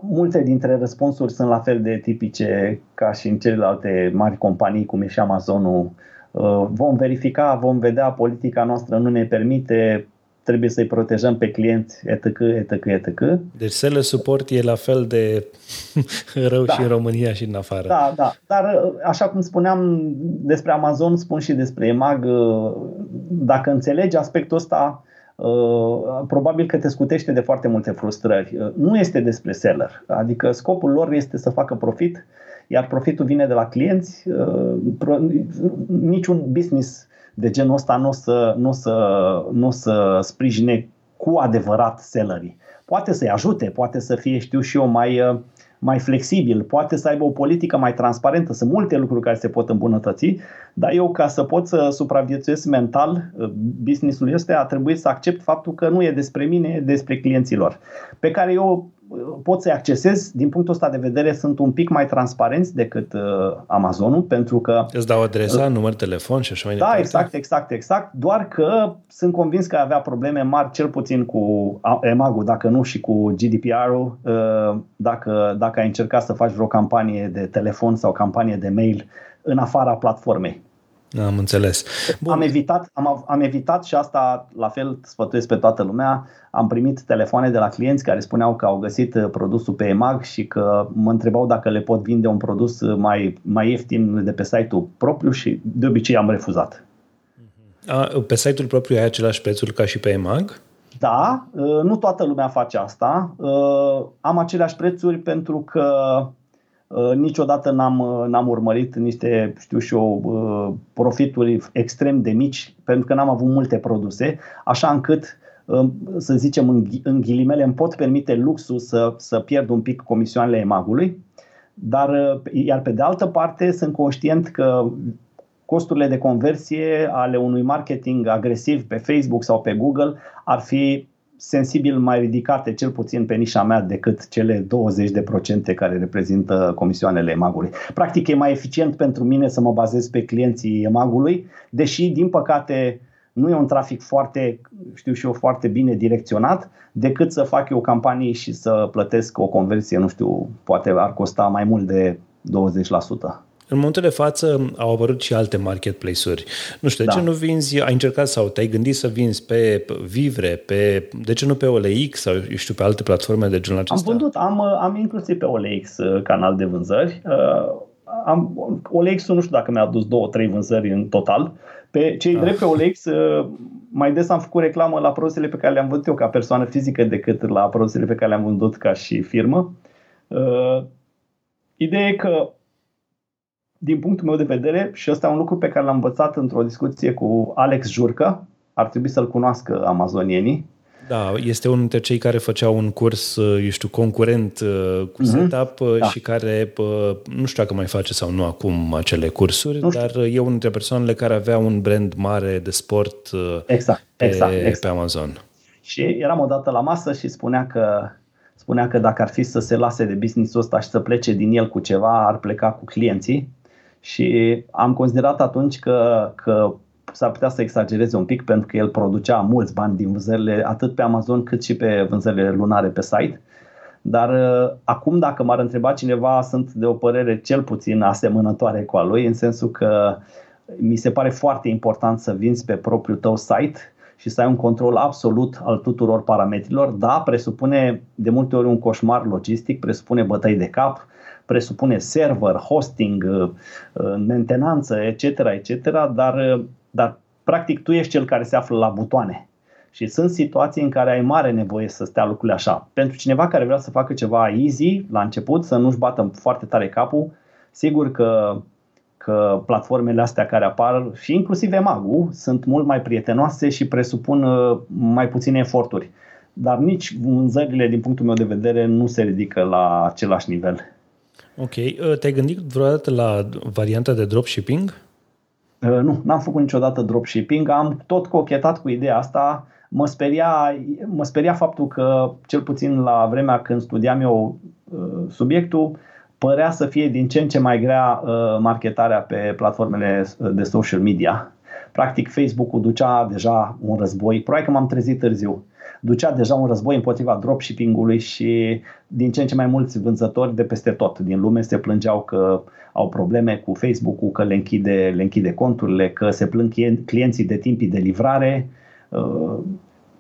multe dintre răspunsuri sunt la fel de tipice ca și în celelalte mari companii, cum e și Amazonul. Uh, vom verifica, vom vedea, politica noastră nu ne permite, trebuie să-i protejăm pe clienți, etc., etc., etc. Deci seller support e la fel de [LAUGHS] rău da. și în România și în afară. Da, da, dar așa cum spuneam despre Amazon, spun și despre EMAG, dacă înțelegi aspectul ăsta, probabil că te scutește de foarte multe frustrări. Nu este despre seller, adică scopul lor este să facă profit, iar profitul vine de la clienți. Niciun business de genul ăsta nu o să, nu să, nu să sprijine cu adevărat sellerii. Poate să-i ajute, poate să fie, știu și eu, mai, mai flexibil, poate să aibă o politică mai transparentă. Sunt multe lucruri care se pot îmbunătăți, dar eu ca să pot să supraviețuiesc mental businessul este a trebuit să accept faptul că nu e despre mine, e despre clienților, pe care eu pot să-i accesez. Din punctul ăsta de vedere sunt un pic mai transparenți decât uh, Amazonul, pentru că... Îți dau adresa, uh, număr telefon și așa mai da, departe. Da, exact, exact, exact. Doar că sunt convins că avea probleme mari, cel puțin cu EMAG-ul, dacă nu și cu GDPR-ul, uh, dacă, dacă ai încercat să faci vreo campanie de telefon sau campanie de mail în afara platformei. Am înțeles. Bun. Am evitat, am, am evitat și asta la fel sfătuiesc pe toată lumea. Am primit telefoane de la clienți care spuneau că au găsit uh, produsul pe EMAG și că mă întrebau dacă le pot vinde un produs mai, mai ieftin de pe site-ul propriu și de obicei am refuzat. A, pe site-ul propriu ai același prețuri ca și pe EMAG? Da, uh, nu toată lumea face asta. Uh, am aceleași prețuri pentru că Uh, niciodată n-am, uh, n-am urmărit niște, știu și eu, uh, profituri extrem de mici, pentru că n-am avut multe produse, așa încât să zicem în, în ghilimele, îmi pot permite luxul să, să pierd un pic comisioanele emagului, dar iar pe de altă parte sunt conștient că costurile de conversie ale unui marketing agresiv pe Facebook sau pe Google ar fi sensibil mai ridicate, cel puțin pe nișa mea, decât cele 20% care reprezintă comisioanele emagului. Practic e mai eficient pentru mine să mă bazez pe clienții emagului, deși, din păcate, nu e un trafic foarte, știu și eu, foarte bine direcționat, decât să fac eu campanii și să plătesc o conversie, nu știu, poate ar costa mai mult de 20%. În momentul de față au apărut și alte marketplace-uri. Nu știu, de da. ce nu vinzi, ai încercat sau te-ai gândit să vinzi pe Vivre, pe, de ce nu pe OLX sau, eu știu, pe alte platforme de genul acesta? Am vândut, am, am inclusiv pe OLX uh, canal de vânzări. Uh, am, OLX-ul nu știu dacă mi-a adus două, trei vânzări în total. Pe cei ah. drept pe OLX, uh, mai des am făcut reclamă la produsele pe care le-am vândut eu ca persoană fizică decât la produsele pe care le-am vândut ca și firmă. Uh, ideea e că din punctul meu de vedere, și ăsta e un lucru pe care l-am învățat într-o discuție cu Alex Jurcă, ar trebui să-l cunoască amazonienii. Da, este unul dintre cei care făceau un curs, eu știu, concurent uh, cu mm-hmm. setup da. și care, nu știu dacă mai face sau nu acum acele cursuri, dar e unul dintre persoanele care avea un brand mare de sport exact, pe, exact, exact. pe Amazon. Și eram odată la masă și spunea că spunea că dacă ar fi să se lase de business-ul ăsta și să plece din el cu ceva, ar pleca cu clienții și am considerat atunci că, că s-ar putea să exagereze un pic pentru că el producea mulți bani din vânzările atât pe Amazon cât și pe vânzările lunare pe site. Dar uh, acum dacă m-ar întreba cineva, sunt de o părere cel puțin asemănătoare cu a lui, în sensul că mi se pare foarte important să vinzi pe propriul tău site și să ai un control absolut al tuturor parametrilor. Da, presupune de multe ori un coșmar logistic, presupune bătăi de cap, presupune server, hosting, uh, uh, mentenanță, etc., etc., dar, uh, dar practic tu ești cel care se află la butoane. Și sunt situații în care ai mare nevoie să stea lucrurile așa. Pentru cineva care vrea să facă ceva easy la început, să nu-și bată foarte tare capul, sigur că, că platformele astea care apar și inclusiv Emagu sunt mult mai prietenoase și presupun mai puține eforturi. Dar nici vânzările, din punctul meu de vedere, nu se ridică la același nivel. Ok. Uh, te-ai gândit vreodată la varianta de dropshipping? Uh, nu, n-am făcut niciodată dropshipping. Am tot cochetat cu ideea asta. Mă speria, mă speria faptul că, cel puțin la vremea când studiam eu uh, subiectul, părea să fie din ce în ce mai grea marketarea pe platformele de social media. Practic, Facebook-ul ducea deja un război. Probabil că m-am trezit târziu ducea deja un război împotriva dropshipping-ului și din ce în ce mai mulți vânzători de peste tot din lume se plângeau că au probleme cu Facebook-ul, că le închide, le închide conturile, că se plâng clienții de timpii de livrare. Uh,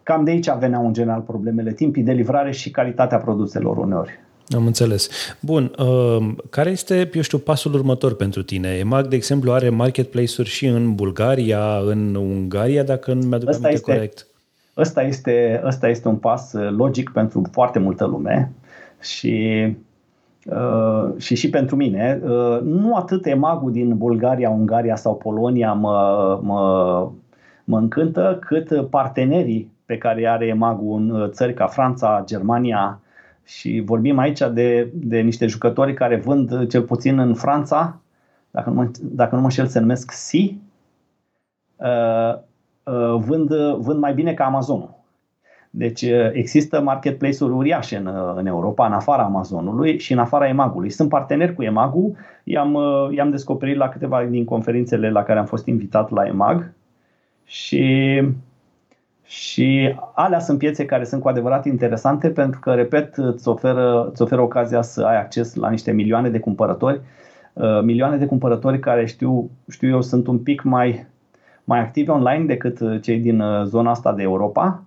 cam de aici veneau în general problemele, timpii de livrare și calitatea produselor uneori. Am înțeles. Bun, uh, care este, eu știu, pasul următor pentru tine? EMAG, de exemplu, are marketplace-uri și în Bulgaria, în Ungaria, dacă nu mi-aduc aminte este, corect. Ăsta este, ăsta este un pas uh, logic pentru foarte multă lume și Uh, și și pentru mine, uh, nu atât emagul din Bulgaria, Ungaria sau Polonia mă, mă, mă încântă, cât partenerii pe care are emagul în uh, țări ca Franța, Germania și vorbim aici de, de niște jucători care vând cel puțin în Franța, dacă nu mă, dacă nu mă șel se numesc Si, uh, Uh, vând, vând mai bine ca Amazonul. Deci uh, există marketplace-uri uriașe în, uh, în Europa, în afara Amazonului și în afara Emagului. Sunt parteneri cu Emagu, i-am, i-am descoperit la câteva din conferințele la care am fost invitat la Emag și, și alea sunt piețe care sunt cu adevărat interesante pentru că, repet, îți oferă, îți oferă ocazia să ai acces la niște milioane de cumpărători uh, milioane de cumpărători care știu, știu eu sunt un pic mai, mai activi online decât uh, cei din uh, zona asta de Europa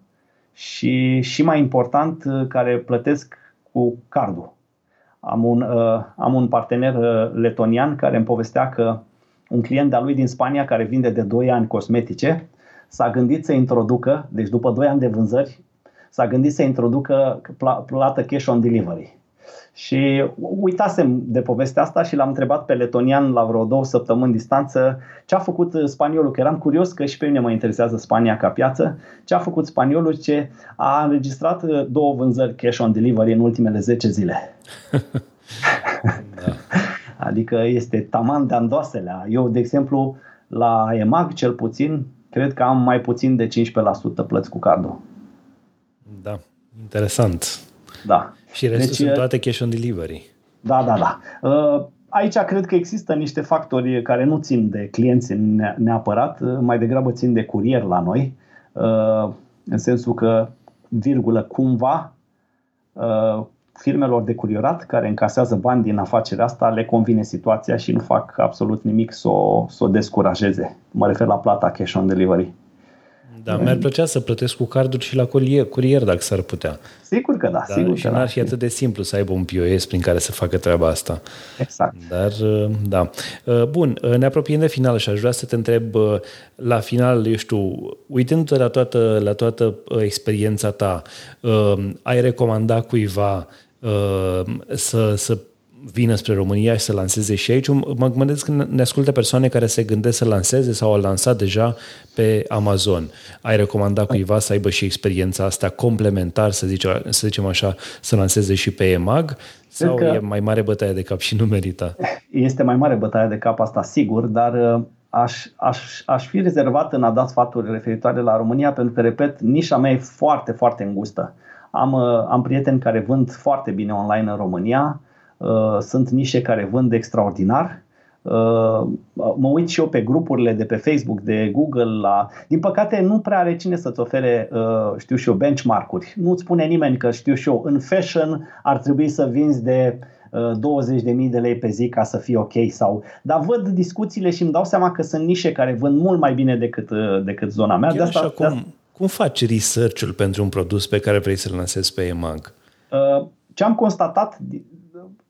și, și mai important, uh, care plătesc cu cardul. Am un, uh, am un partener uh, letonian care îmi povestea că un client de-a lui din Spania care vinde de 2 ani cosmetice s-a gândit să introducă, deci după 2 ani de vânzări, s-a gândit să introducă plată cash on delivery. Și uitasem de povestea asta și l-am întrebat pe letonian la vreo două săptămâni distanță ce a făcut spaniolul, că eram curios că și pe mine mă interesează Spania ca piață, ce a făcut spaniolul ce a înregistrat două vânzări cash on delivery în ultimele 10 zile. da. [LAUGHS] Adică este taman de andoaselea. Eu, de exemplu, la EMAG cel puțin, cred că am mai puțin de 15% plăți cu cardul. Da, interesant. Da. Și restul deci, sunt toate cash on delivery. Da, da, da. Uh, aici cred că există niște factori care nu țin de clienți neapărat, uh, mai degrabă țin de curier la noi, uh, în sensul că, virgulă, cumva, firmelor de curierat care încasează bani din afacerea asta le convine situația și nu fac absolut nimic să o, să o descurajeze. Mă refer la plata cash on delivery. Da, mi-ar plăcea să plătesc cu carduri și la curier, curier dacă s-ar putea. Sigur că da, da sigur și că n-ar da. fi atât de simplu să aibă un POS prin care să facă treaba asta. Exact. Dar, uh, da. Uh, bun, uh, ne apropiem de final și aș vrea să te întreb la final, eu știu, uitându-te la toată, la toată experiența ta, ai recomanda cuiva să, să vină spre România și să lanseze și aici. Mă gândesc că ne ascultă persoane care se gândesc să lanseze sau au lansat deja pe Amazon. Ai recomanda cuiva să aibă și experiența asta complementar, să, zice, să zicem așa, să lanseze și pe EMAG? Sau e mai mare bătaie de cap și nu merită? Este mai mare bătaie de cap asta, sigur, dar uh, aș, aș, aș fi rezervat în a da sfaturi referitoare la România, pentru că, repet, nișa mea e foarte, foarte îngustă. Am, uh, am prieteni care vând foarte bine online în România, Uh, sunt nișe care vând extraordinar. Uh, mă uit și eu pe grupurile de pe Facebook, de Google. La... Din păcate, nu prea are cine să-ți ofere, uh, știu și eu, benchmark-uri. Nu-ți spune nimeni că, știu și eu, în fashion ar trebui să vinzi de 20.000 de lei pe zi ca să fie ok sau dar văd discuțiile și îmi dau seama că sunt nișe care vând mult mai bine decât, decât zona mea. de asta, așa, cum, de asta... cum faci research-ul pentru un produs pe care vrei să-l lansezi pe EMAG? Ce am constatat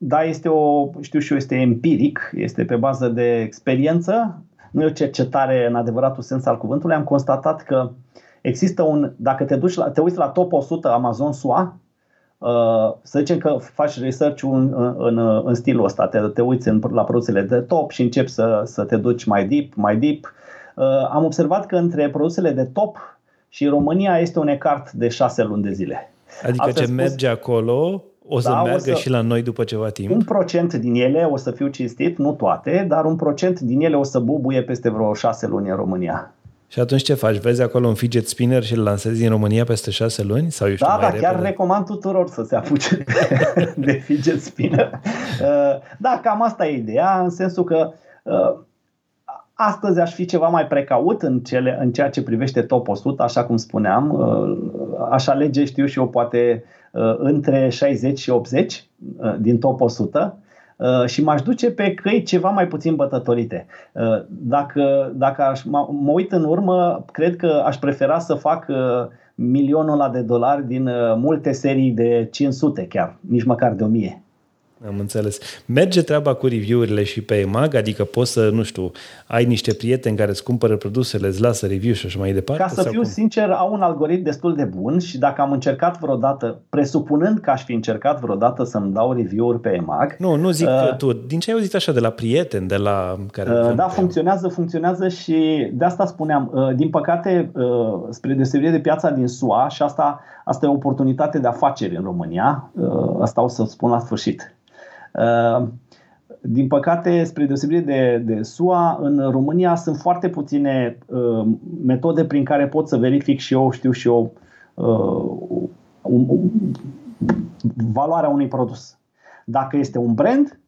da, este o, știu și eu, este empiric, este pe bază de experiență, nu e o cercetare în adevăratul sens al cuvântului. Am constatat că există un, dacă te duci la, te uiți la top 100 Amazon SUA, uh, să zicem că faci research în, în, în stilul ăsta, te, te uiți în, la produsele de top și începi să, să te duci mai deep, mai deep. Uh, am observat că între produsele de top și România este un ecart de șase luni de zile. Adică Altfel ce spus, merge acolo o să da, meargă o să, și la noi după ceva timp? Un procent din ele, o să fiu cinstit, nu toate, dar un procent din ele o să bubuie peste vreo șase luni în România. Și atunci ce faci? Vezi acolo un fidget spinner și îl lansezi în România peste șase luni? Sau eu știu, da, da, repede? chiar recomand tuturor să se apuce [LAUGHS] de fidget spinner. Uh, da, cam asta e ideea, în sensul că uh, astăzi aș fi ceva mai precaut în, cele, în ceea ce privește top 100, așa cum spuneam. Uh, aș alege, știu și eu, poate Uh, între 60 și 80 uh, din top 100 uh, și m-aș duce pe căi ceva mai puțin bătătorite. Dacă, dacă aș, mă, mă uit în urmă, cred că aș prefera să fac milionul ăla de dolari din multe serii de 500 chiar, nici măcar de 1000. Am înțeles. Merge treaba cu review-urile și pe EMAG, adică poți să, nu știu, ai niște prieteni care îți cumpără produsele, îți lasă review și așa mai departe? Ca să fiu cum? sincer, au un algoritm destul de bun și dacă am încercat vreodată, presupunând că aș fi încercat vreodată să-mi dau review-uri pe EMAG... Nu, nu zic uh, tu. Din ce ai auzit așa de la prieteni, de la... care uh, Da, funcționează, funcționează și de asta spuneam. Uh, din păcate, uh, spre deosebire de piața din SUA și asta, asta e o oportunitate de afaceri în România, uh, asta o să spun la sfârșit Uh, din păcate, spre deosebire de, de SUA, în România sunt foarte puține uh, metode prin care pot să verific și eu, știu și eu, uh, um, um, valoarea unui produs. Dacă este un brand,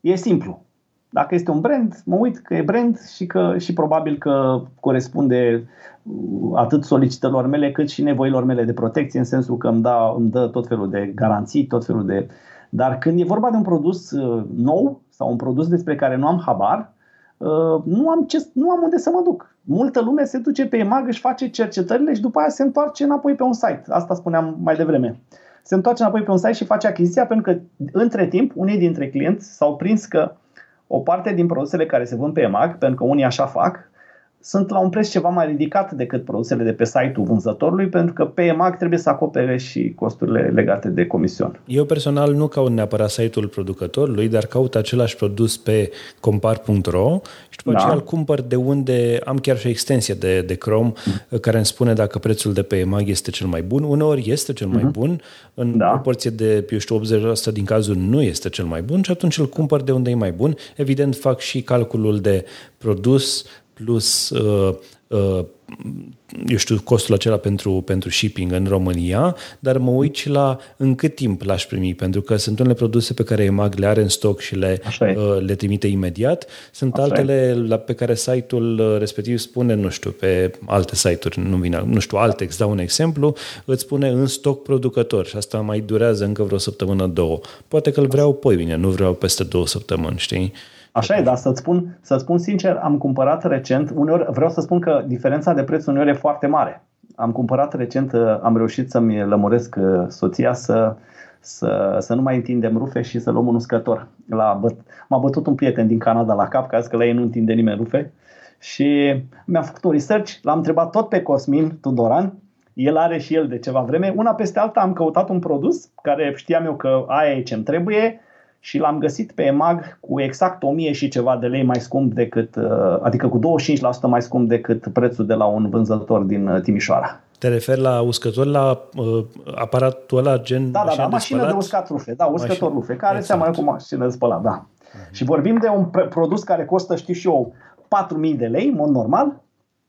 e simplu. Dacă este un brand, mă uit că e brand și, că, și probabil că corespunde atât solicitărilor mele cât și nevoilor mele de protecție, în sensul că îmi, da, îmi dă tot felul de garanții, tot felul de Dar când e vorba de un produs nou sau un produs despre care nu am habar, nu am, ce, nu am unde să mă duc. Multă lume se duce pe EMAG, își face cercetările și după aia se întoarce înapoi pe un site. Asta spuneam mai devreme. Se întoarce înapoi pe un site și face achiziția pentru că între timp unii dintre clienți s-au prins că o parte din produsele care se vând pe EMAG, pentru că unii așa fac, sunt la un preț ceva mai ridicat decât produsele de pe site-ul vânzătorului, pentru că pe EMAG trebuie să acopere și costurile legate de comision. Eu personal nu caut neapărat site-ul producătorului, dar caut același produs pe compar.ro și după da. aceea îl cumpăr de unde am chiar și o extensie de, de Chrome mm. care îmi spune dacă prețul de pe EMAG este cel mai bun. Uneori este cel mai mm-hmm. bun, în da. proporție de, eu știu, 80% din cazuri nu este cel mai bun și atunci îl cumpăr de unde e mai bun. Evident, fac și calculul de produs, plus uh, uh, eu știu, costul acela pentru, pentru shipping în România, dar mă uit și la în cât timp l-aș primi, pentru că sunt unele produse pe care EMAG le are în stoc și le, uh, le trimite imediat, sunt Așa altele la, pe care site-ul uh, respectiv spune, nu știu, pe alte site-uri, nu vine, nu știu, Altex, dau un exemplu, îți spune în stoc producător și asta mai durează încă vreo săptămână, două. Poate că îl vreau poi bine, nu vreau peste două săptămâni, știi? Așa e, dar să-ți spun, să spun sincer, am cumpărat recent, uneori vreau să spun că diferența de preț uneori e foarte mare. Am cumpărat recent, uh, am reușit să-mi lămuresc uh, soția să, să, să nu mai întindem rufe și să luăm un uscător. La, m-a bătut un prieten din Canada la cap, că că la ei nu întinde nimeni rufe. Și mi-am făcut un research, l-am întrebat tot pe Cosmin Tudoran, el are și el de ceva vreme. Una peste alta am căutat un produs care știam eu că aia e ce-mi trebuie, și l-am găsit pe EMAG cu exact 1000 și ceva de lei mai scump decât, uh, adică cu 25% mai scump decât prețul de la un vânzător din uh, Timișoara. Te referi la uscător, la uh, aparatul ăla gen Da, da, da, mașină de, de uscat rufe, da, uscător rufe, care exact. seamănă cu mașină de spălat, da. Uh-huh. Și vorbim de un produs care costă, știu și eu, 4.000 de lei, în mod normal,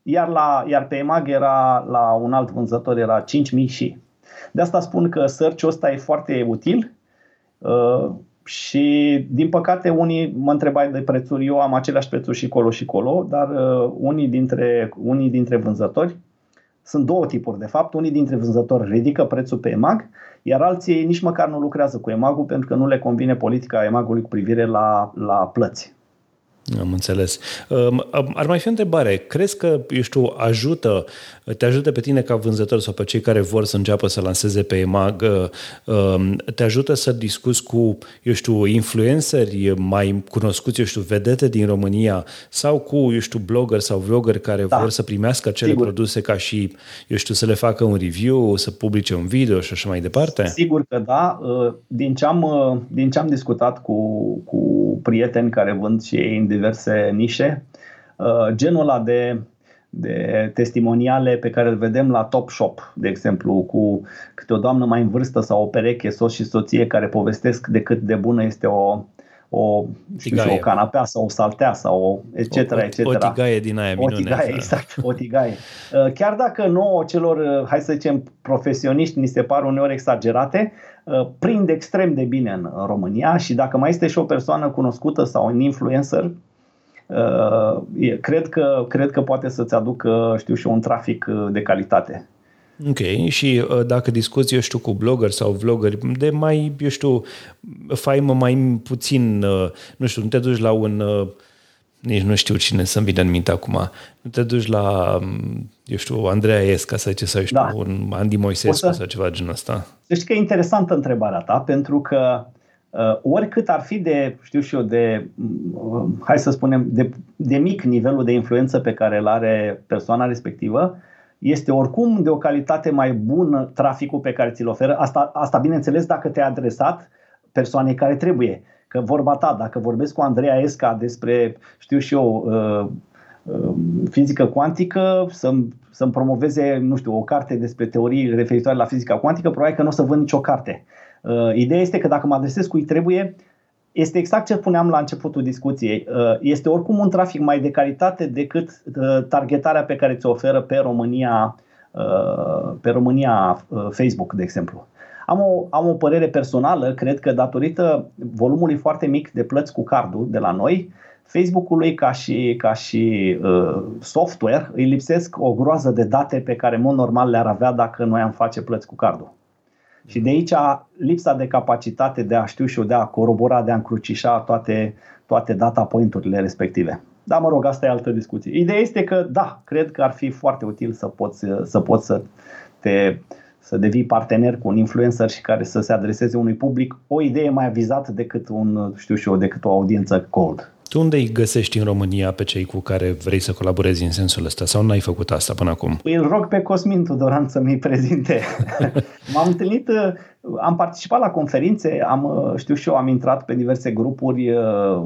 iar, la, iar pe EMAG era, la un alt vânzător era 5.000 și. De asta spun că search-ul ăsta e foarte util. Uh, și, din păcate, unii mă întrebai de prețuri. Eu am aceleași prețuri și colo și colo, dar uh, unii, dintre, unii dintre vânzători, sunt două tipuri, de fapt. Unii dintre vânzători ridică prețul pe EMAG, iar alții nici măcar nu lucrează cu EMAG-ul pentru că nu le convine politica EMAG-ului cu privire la, la plăți. Am înțeles. Ar mai fi o întrebare. Crezi că, eu știu, ajută, te ajută pe tine ca vânzător sau pe cei care vor să înceapă să lanseze pe EMAG, um, te ajută să discuți cu, eu știu, influenceri mai cunoscuți, eu știu, vedete din România sau cu, eu știu, blogger sau vlogger care da. vor să primească acele Sigur. produse ca și, eu știu, să le facă un review, să publice un video și așa mai departe? Sigur că da. Uh, din ce am, uh, din ce am discutat cu, cu prieteni care vând și ei în diverse nișe. Uh, genul ăla de, de testimoniale pe care îl vedem la Top Shop, de exemplu, cu câte o doamnă mai în vârstă sau o pereche, soț și soție care povestesc de cât de bună este o, o, știu o canapea sau o saltea sau o etc. O, etc. O tigaie din aia minune. O tigaie, exact, o tigaie. Uh, chiar dacă nouă celor, uh, hai să zicem, profesioniști ni se par uneori exagerate, Uh, prind extrem de bine în România și dacă mai este și o persoană cunoscută sau un influencer, uh, cred că, cred că poate să-ți aducă, știu și un trafic uh, de calitate. Ok, și dacă discuți, eu știu, cu blogger sau vloggeri de mai, eu știu, faimă mai puțin, nu știu, nu te duci la un nici nu știu cine să-mi vină în minte acum. Nu te duci la, eu știu, Andreea Esca să zice, sau știu, da. un Andy Moisescu să, sau ceva genul ăsta. Deci că e interesantă întrebarea ta, pentru că uh, oricât ar fi de, știu și eu, de, uh, hai să spunem, de, de mic nivelul de influență pe care îl are persoana respectivă, este oricum de o calitate mai bună traficul pe care ți-l oferă. Asta, asta bineînțeles, dacă te-ai adresat persoanei care trebuie. Că vorba ta, dacă vorbesc cu Andreea Esca despre, știu și eu, uh, uh, fizică cuantică, să-mi, să-mi promoveze, nu știu, o carte despre teorii referitoare la fizica cuantică, probabil că nu o să vând nicio carte. Uh, ideea este că dacă mă adresez cui trebuie, este exact ce spuneam la începutul discuției. Este oricum un trafic mai de calitate decât targetarea pe care ți-o oferă pe România, pe România Facebook, de exemplu. Am o, am o părere personală, cred că datorită volumului foarte mic de plăți cu cardul de la noi, Facebook-ului ca și, ca și uh, software îi lipsesc o groază de date pe care în mod normal le-ar avea dacă noi am face plăți cu cardul. Și de aici lipsa de capacitate de a știu și eu, de a corobora, de a încrucișa toate, toate data point-urile respective. Da, mă rog, asta e altă discuție. Ideea este că, da, cred că ar fi foarte util să poți să, poți să te să devii partener cu un influencer și care să se adreseze unui public o idee mai avizată decât un, știu și eu, decât o audiență cold. Tu unde îi găsești în România pe cei cu care vrei să colaborezi în sensul ăsta sau n-ai făcut asta până acum? Îl rog pe Cosmin Tudoran să mi prezinte. [LAUGHS] M-am întâlnit, uh, am participat la conferințe, am, uh, știu și eu, am intrat pe diverse grupuri, uh,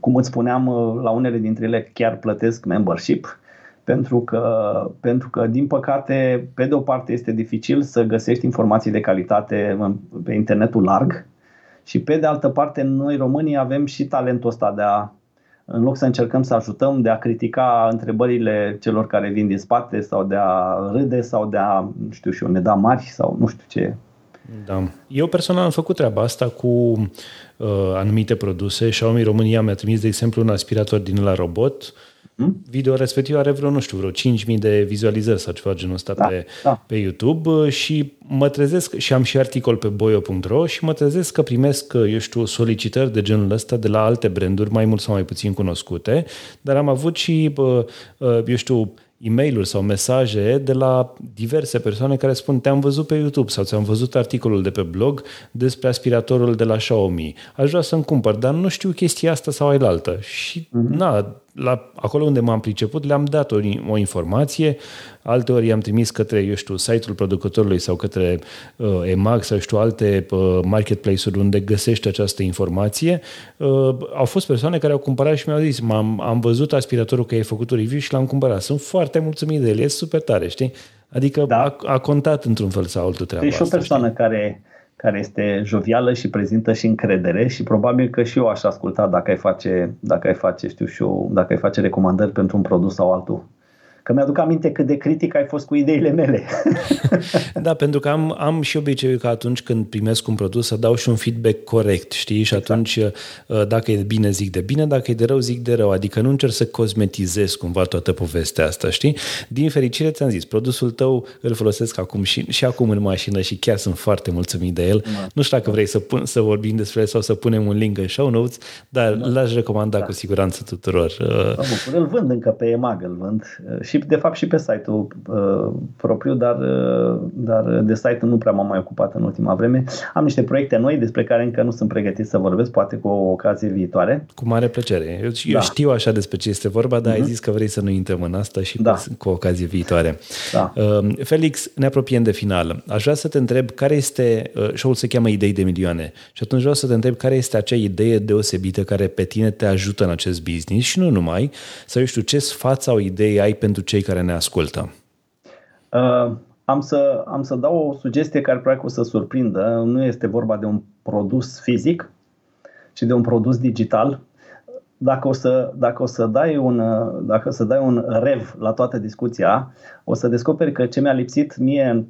cum îți spuneam, la unele dintre ele chiar plătesc membership pentru că, pentru că, din păcate, pe de o parte este dificil să găsești informații de calitate pe internetul larg și pe de altă parte noi românii avem și talentul ăsta de a, în loc să încercăm să ajutăm, de a critica întrebările celor care vin din spate sau de a râde sau de a, nu știu și eu, ne da mari sau nu știu ce. Da. Eu personal am făcut treaba asta cu uh, anumite produse. Xiaomi România mi-a trimis, de exemplu, un aspirator din la robot uh, Hmm? Video respectiv are vreo, nu știu, vreo 5.000 de vizualizări sau ceva genul ăsta da, pe, da. pe YouTube uh, și mă trezesc, și am și articol pe boio.ro și mă trezesc că primesc, uh, eu știu, solicitări de genul ăsta de la alte branduri, mai mult sau mai puțin cunoscute, dar am avut și, uh, eu știu, e mail sau mesaje de la diverse persoane care spun te-am văzut pe YouTube sau ți-am văzut articolul de pe blog despre aspiratorul de la Xiaomi. Aș vrea să-mi cumpăr, dar nu știu chestia asta sau altă. Și mm-hmm. na, la, acolo unde m-am priceput, le-am dat o, o informație, alteori i-am trimis către, eu știu, site-ul producătorului sau către uh, EMAG sau știu alte uh, marketplace-uri unde găsești această informație. Uh, au fost persoane care au cumpărat și mi-au zis, am am văzut aspiratorul că ai făcut un review și l-am cumpărat. Sunt foarte mulțumit de el, e super tare, știi? Adică da. a, a contat într-un fel sau altul treaba Ești o persoană știi? care care este jovială și prezintă și încredere și probabil că și eu aș asculta dacă ai face, dacă ai face, știu și eu, dacă ai face recomandări pentru un produs sau altul. Că mi-aduc aminte cât de critic ai fost cu ideile mele. [LAUGHS] da, pentru că am, am și obiceiul că atunci când primesc un produs să dau și un feedback corect, știi? Și exact. atunci uh, dacă e de bine zic de bine, dacă e de rău zic de rău. Adică nu încerc să cosmetizez cumva toată povestea asta, știi? Din fericire ți-am zis, produsul tău îl folosesc acum și, și acum în mașină și chiar sunt foarte mulțumit de el. Da. Nu știu dacă vrei să, pun, să vorbim despre el sau să punem un link în show notes, dar da. l-aș recomanda da. cu siguranță tuturor. Da, îl vând încă pe EMAG, îl vând uh, și de fapt și pe site-ul uh, propriu, dar, uh, dar de site nu prea m-am mai ocupat în ultima vreme. Am niște proiecte noi despre care încă nu sunt pregătit să vorbesc, poate cu o ocazie viitoare. Cu mare plăcere. Eu, da. eu știu așa despre ce este vorba, dar uh-huh. ai mhm. zis că vrei să nu intrăm în asta și da. cu, cu o ocazie viitoare. Da. Uh, Felix, ne apropiem de final. Aș vrea să te întreb care este, uh, show-ul se cheamă Idei de milioane și atunci vreau să te întreb care este acea idee deosebită care pe tine te ajută în acest business și nu numai, să eu știu ce sfat sau idei ai pentru cei care ne ascultă? Uh, am, să, am să dau o sugestie care probabil o să surprindă. Nu este vorba de un produs fizic, ci de un produs digital. Dacă o să, dacă o să, dai, un, dacă o să dai un rev la toată discuția, o să descoperi că ce mi-a lipsit mie în,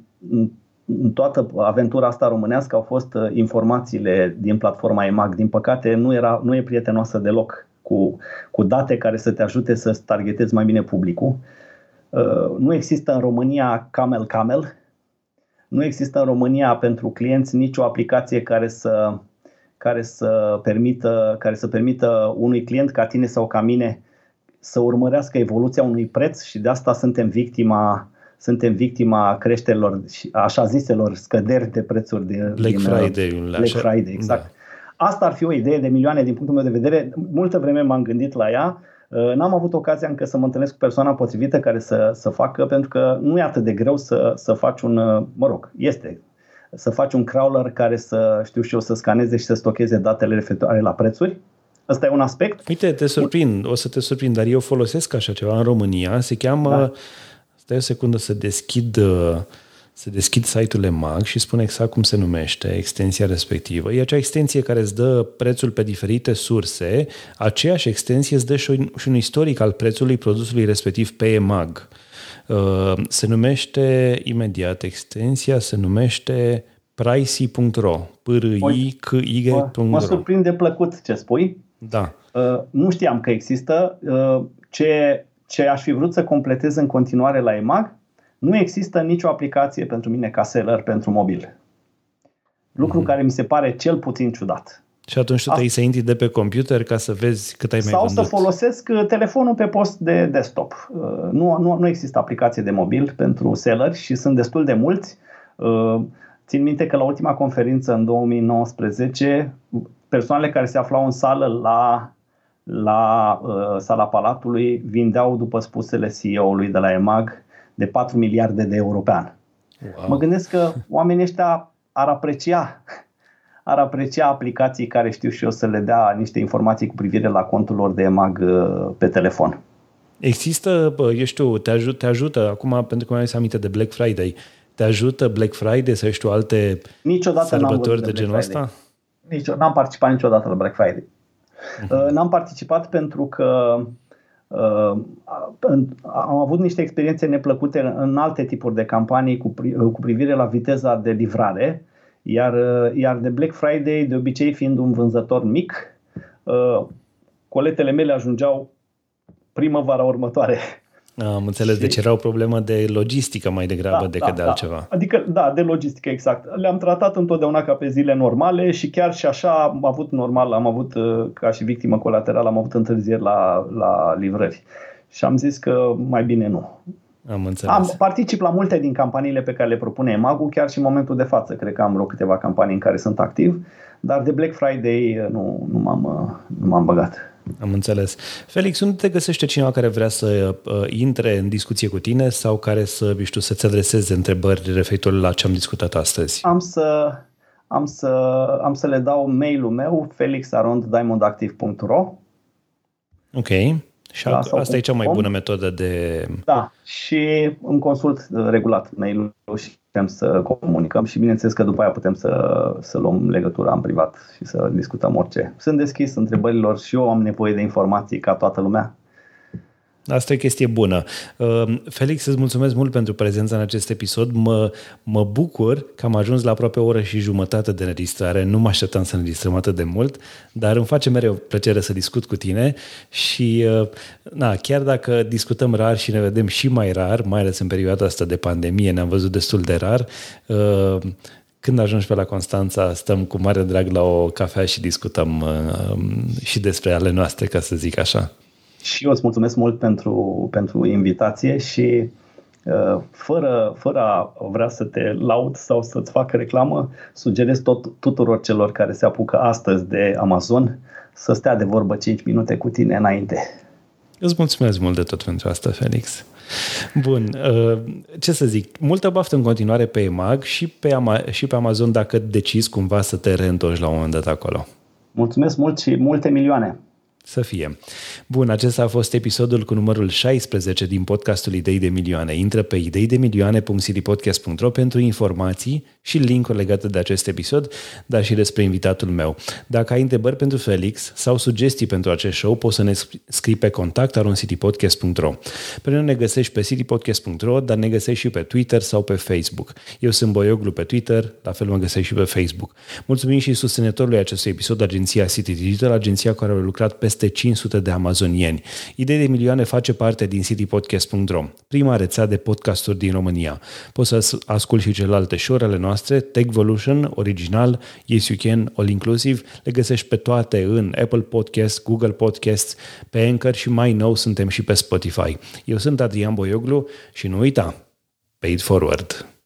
în toată aventura asta românească au fost uh, informațiile din platforma EMAG. Din păcate, nu, era, nu e prietenoasă deloc cu, cu date care să te ajute să targetezi mai bine publicul. Uh, nu există în România Camel Camel, nu există în România pentru clienți nicio aplicație care să, care să, permită, care să permită unui client ca tine sau ca mine să urmărească evoluția unui preț și de asta suntem victima suntem victima creșterilor, așa ziselor, scăderi de prețuri din Black din, uh, Friday-ul. Black așa. Friday, exact. Da. Asta ar fi o idee de milioane din punctul meu de vedere. Multă vreme m-am gândit la ea. Uh, n-am avut ocazia încă să mă întâlnesc cu persoana potrivită care să, să facă, pentru că nu e atât de greu să, să faci un, uh, mă rog, este, să faci un crawler care să, știu și eu, să scaneze și să stocheze datele referitoare la prețuri. Ăsta e un aspect. Uite, te surprind, o să te surprind, dar eu folosesc așa ceva în România, se cheamă, da. stai o secundă să deschid uh, să deschid site-ul EMAG și spune exact cum se numește extensia respectivă. E acea extensie care îți dă prețul pe diferite surse, aceeași extensie îți dă și un, și un istoric al prețului produsului respectiv pe EMAG. Uh, se numește imediat extensia, se numește pricey.ro p r i c y Mă, mă surprinde plăcut ce spui. Da. Uh, nu știam că există. Uh, ce, ce aș fi vrut să completez în continuare la EMAG nu există nicio aplicație pentru mine ca seller pentru mobil. Lucru mm-hmm. care mi se pare cel puțin ciudat. Și atunci tu trebuie să intri de pe computer ca să vezi cât ai mai Sau vândut. să folosesc uh, telefonul pe post de desktop. Uh, nu, nu, nu există aplicație de mobil pentru seller și sunt destul de mulți. Uh, țin minte că la ultima conferință în 2019, persoanele care se aflau în sală la, la uh, sala Palatului vindeau, după spusele CEO-ului de la EMAG, de 4 miliarde de euro pe an. Wow. Mă gândesc că oamenii ăștia ar aprecia ar aprecia aplicații care știu și eu să le dea niște informații cu privire la contul lor de EMAG uh, pe telefon. Există, eu știu, te, ajut, te ajută, acum pentru că mi-am aminte de Black Friday, te ajută Black Friday sau știu alte Niciodată sărbători de, de genul ăsta? Nici, n-am participat niciodată la Black Friday. Uh-huh. N-am participat pentru că uh, am avut niște experiențe neplăcute în alte tipuri de campanii cu, cu privire la viteza de livrare iar, uh, iar de Black Friday, de obicei fiind un vânzător mic, uh, coletele mele ajungeau primăvara următoare. [LAUGHS] Am înțeles, și... deci era o problemă de logistică mai degrabă da, decât da, de da. altceva. Adică, da, de logistică, exact. Le-am tratat întotdeauna ca pe zile normale și chiar și așa am avut normal, am avut, uh, ca și victimă colaterală, am avut întârzieri la, la livrări. Și am zis că mai bine nu. Am înțeles. Am, particip la multe din campaniile pe care le propune EMAGU, chiar și în momentul de față. Cred că am vreo câteva campanii în care sunt activ, dar de Black Friday uh, nu, nu, m-am, uh, nu m-am băgat. Am înțeles. Felix, unde te găsește cineva care vrea să uh, intre în discuție cu tine sau care să, știu, să-ți adreseze întrebări referitor la ce am discutat astăzi? Am să, am să, am să le dau mail-ul meu, felixaronddiamondactive.ro Ok. Și da, asta e cea mai bună metodă de... Da, și îmi consult regulat mail-ul și putem să comunicăm și bineînțeles că după aia putem să, să luăm legătura în privat și să discutăm orice. Sunt deschis întrebărilor și eu am nevoie de informații ca toată lumea. Asta e chestie bună. Uh, Felix, îți mulțumesc mult pentru prezența în acest episod. Mă, mă bucur că am ajuns la aproape o oră și jumătate de înregistrare. Nu mă așteptam să înregistrăm atât de mult, dar îmi face mereu plăcere să discut cu tine și uh, na, chiar dacă discutăm rar și ne vedem și mai rar, mai ales în perioada asta de pandemie, ne-am văzut destul de rar, uh, când ajungi pe la Constanța, stăm cu mare drag la o cafea și discutăm și despre ale noastre, ca să zic așa. Și eu îți mulțumesc mult pentru, pentru invitație și uh, fără, fără a vrea să te laud sau să-ți fac reclamă, sugerez tot, tuturor celor care se apucă astăzi de Amazon să stea de vorbă 5 minute cu tine înainte. Îți mulțumesc mult de tot pentru asta, Felix. Bun, uh, ce să zic, multă baftă în continuare pe EMAG și pe, Ama- și pe Amazon dacă decizi cumva să te reîntorci la un moment dat acolo. Mulțumesc mult și multe milioane! Să fie. Bun, acesta a fost episodul cu numărul 16 din podcastul Idei de Milioane. Intră pe ideidemilioane.citypodcast.ro pentru informații și link-uri legate de acest episod, dar și despre invitatul meu. Dacă ai întrebări pentru Felix sau sugestii pentru acest show, poți să ne scrii pe contact aroncitypodcast.ro. Pe noi ne găsești pe citypodcast.ro, dar ne găsești și pe Twitter sau pe Facebook. Eu sunt Boioglu pe Twitter, la fel mă găsești și pe Facebook. Mulțumim și susținătorului acestui episod, agenția City Digital, agenția care a lucrat peste 500 de amazonieni. Idei de milioane face parte din citypodcast.ro, prima rețea de podcasturi din România. Poți să asculti și celelalte show ale noastre, Techvolution, Original, Yes You Can, All Inclusive, le găsești pe toate în Apple Podcasts, Google Podcasts, pe Anchor și mai nou suntem și pe Spotify. Eu sunt Adrian Boioglu și nu uita, pay it forward!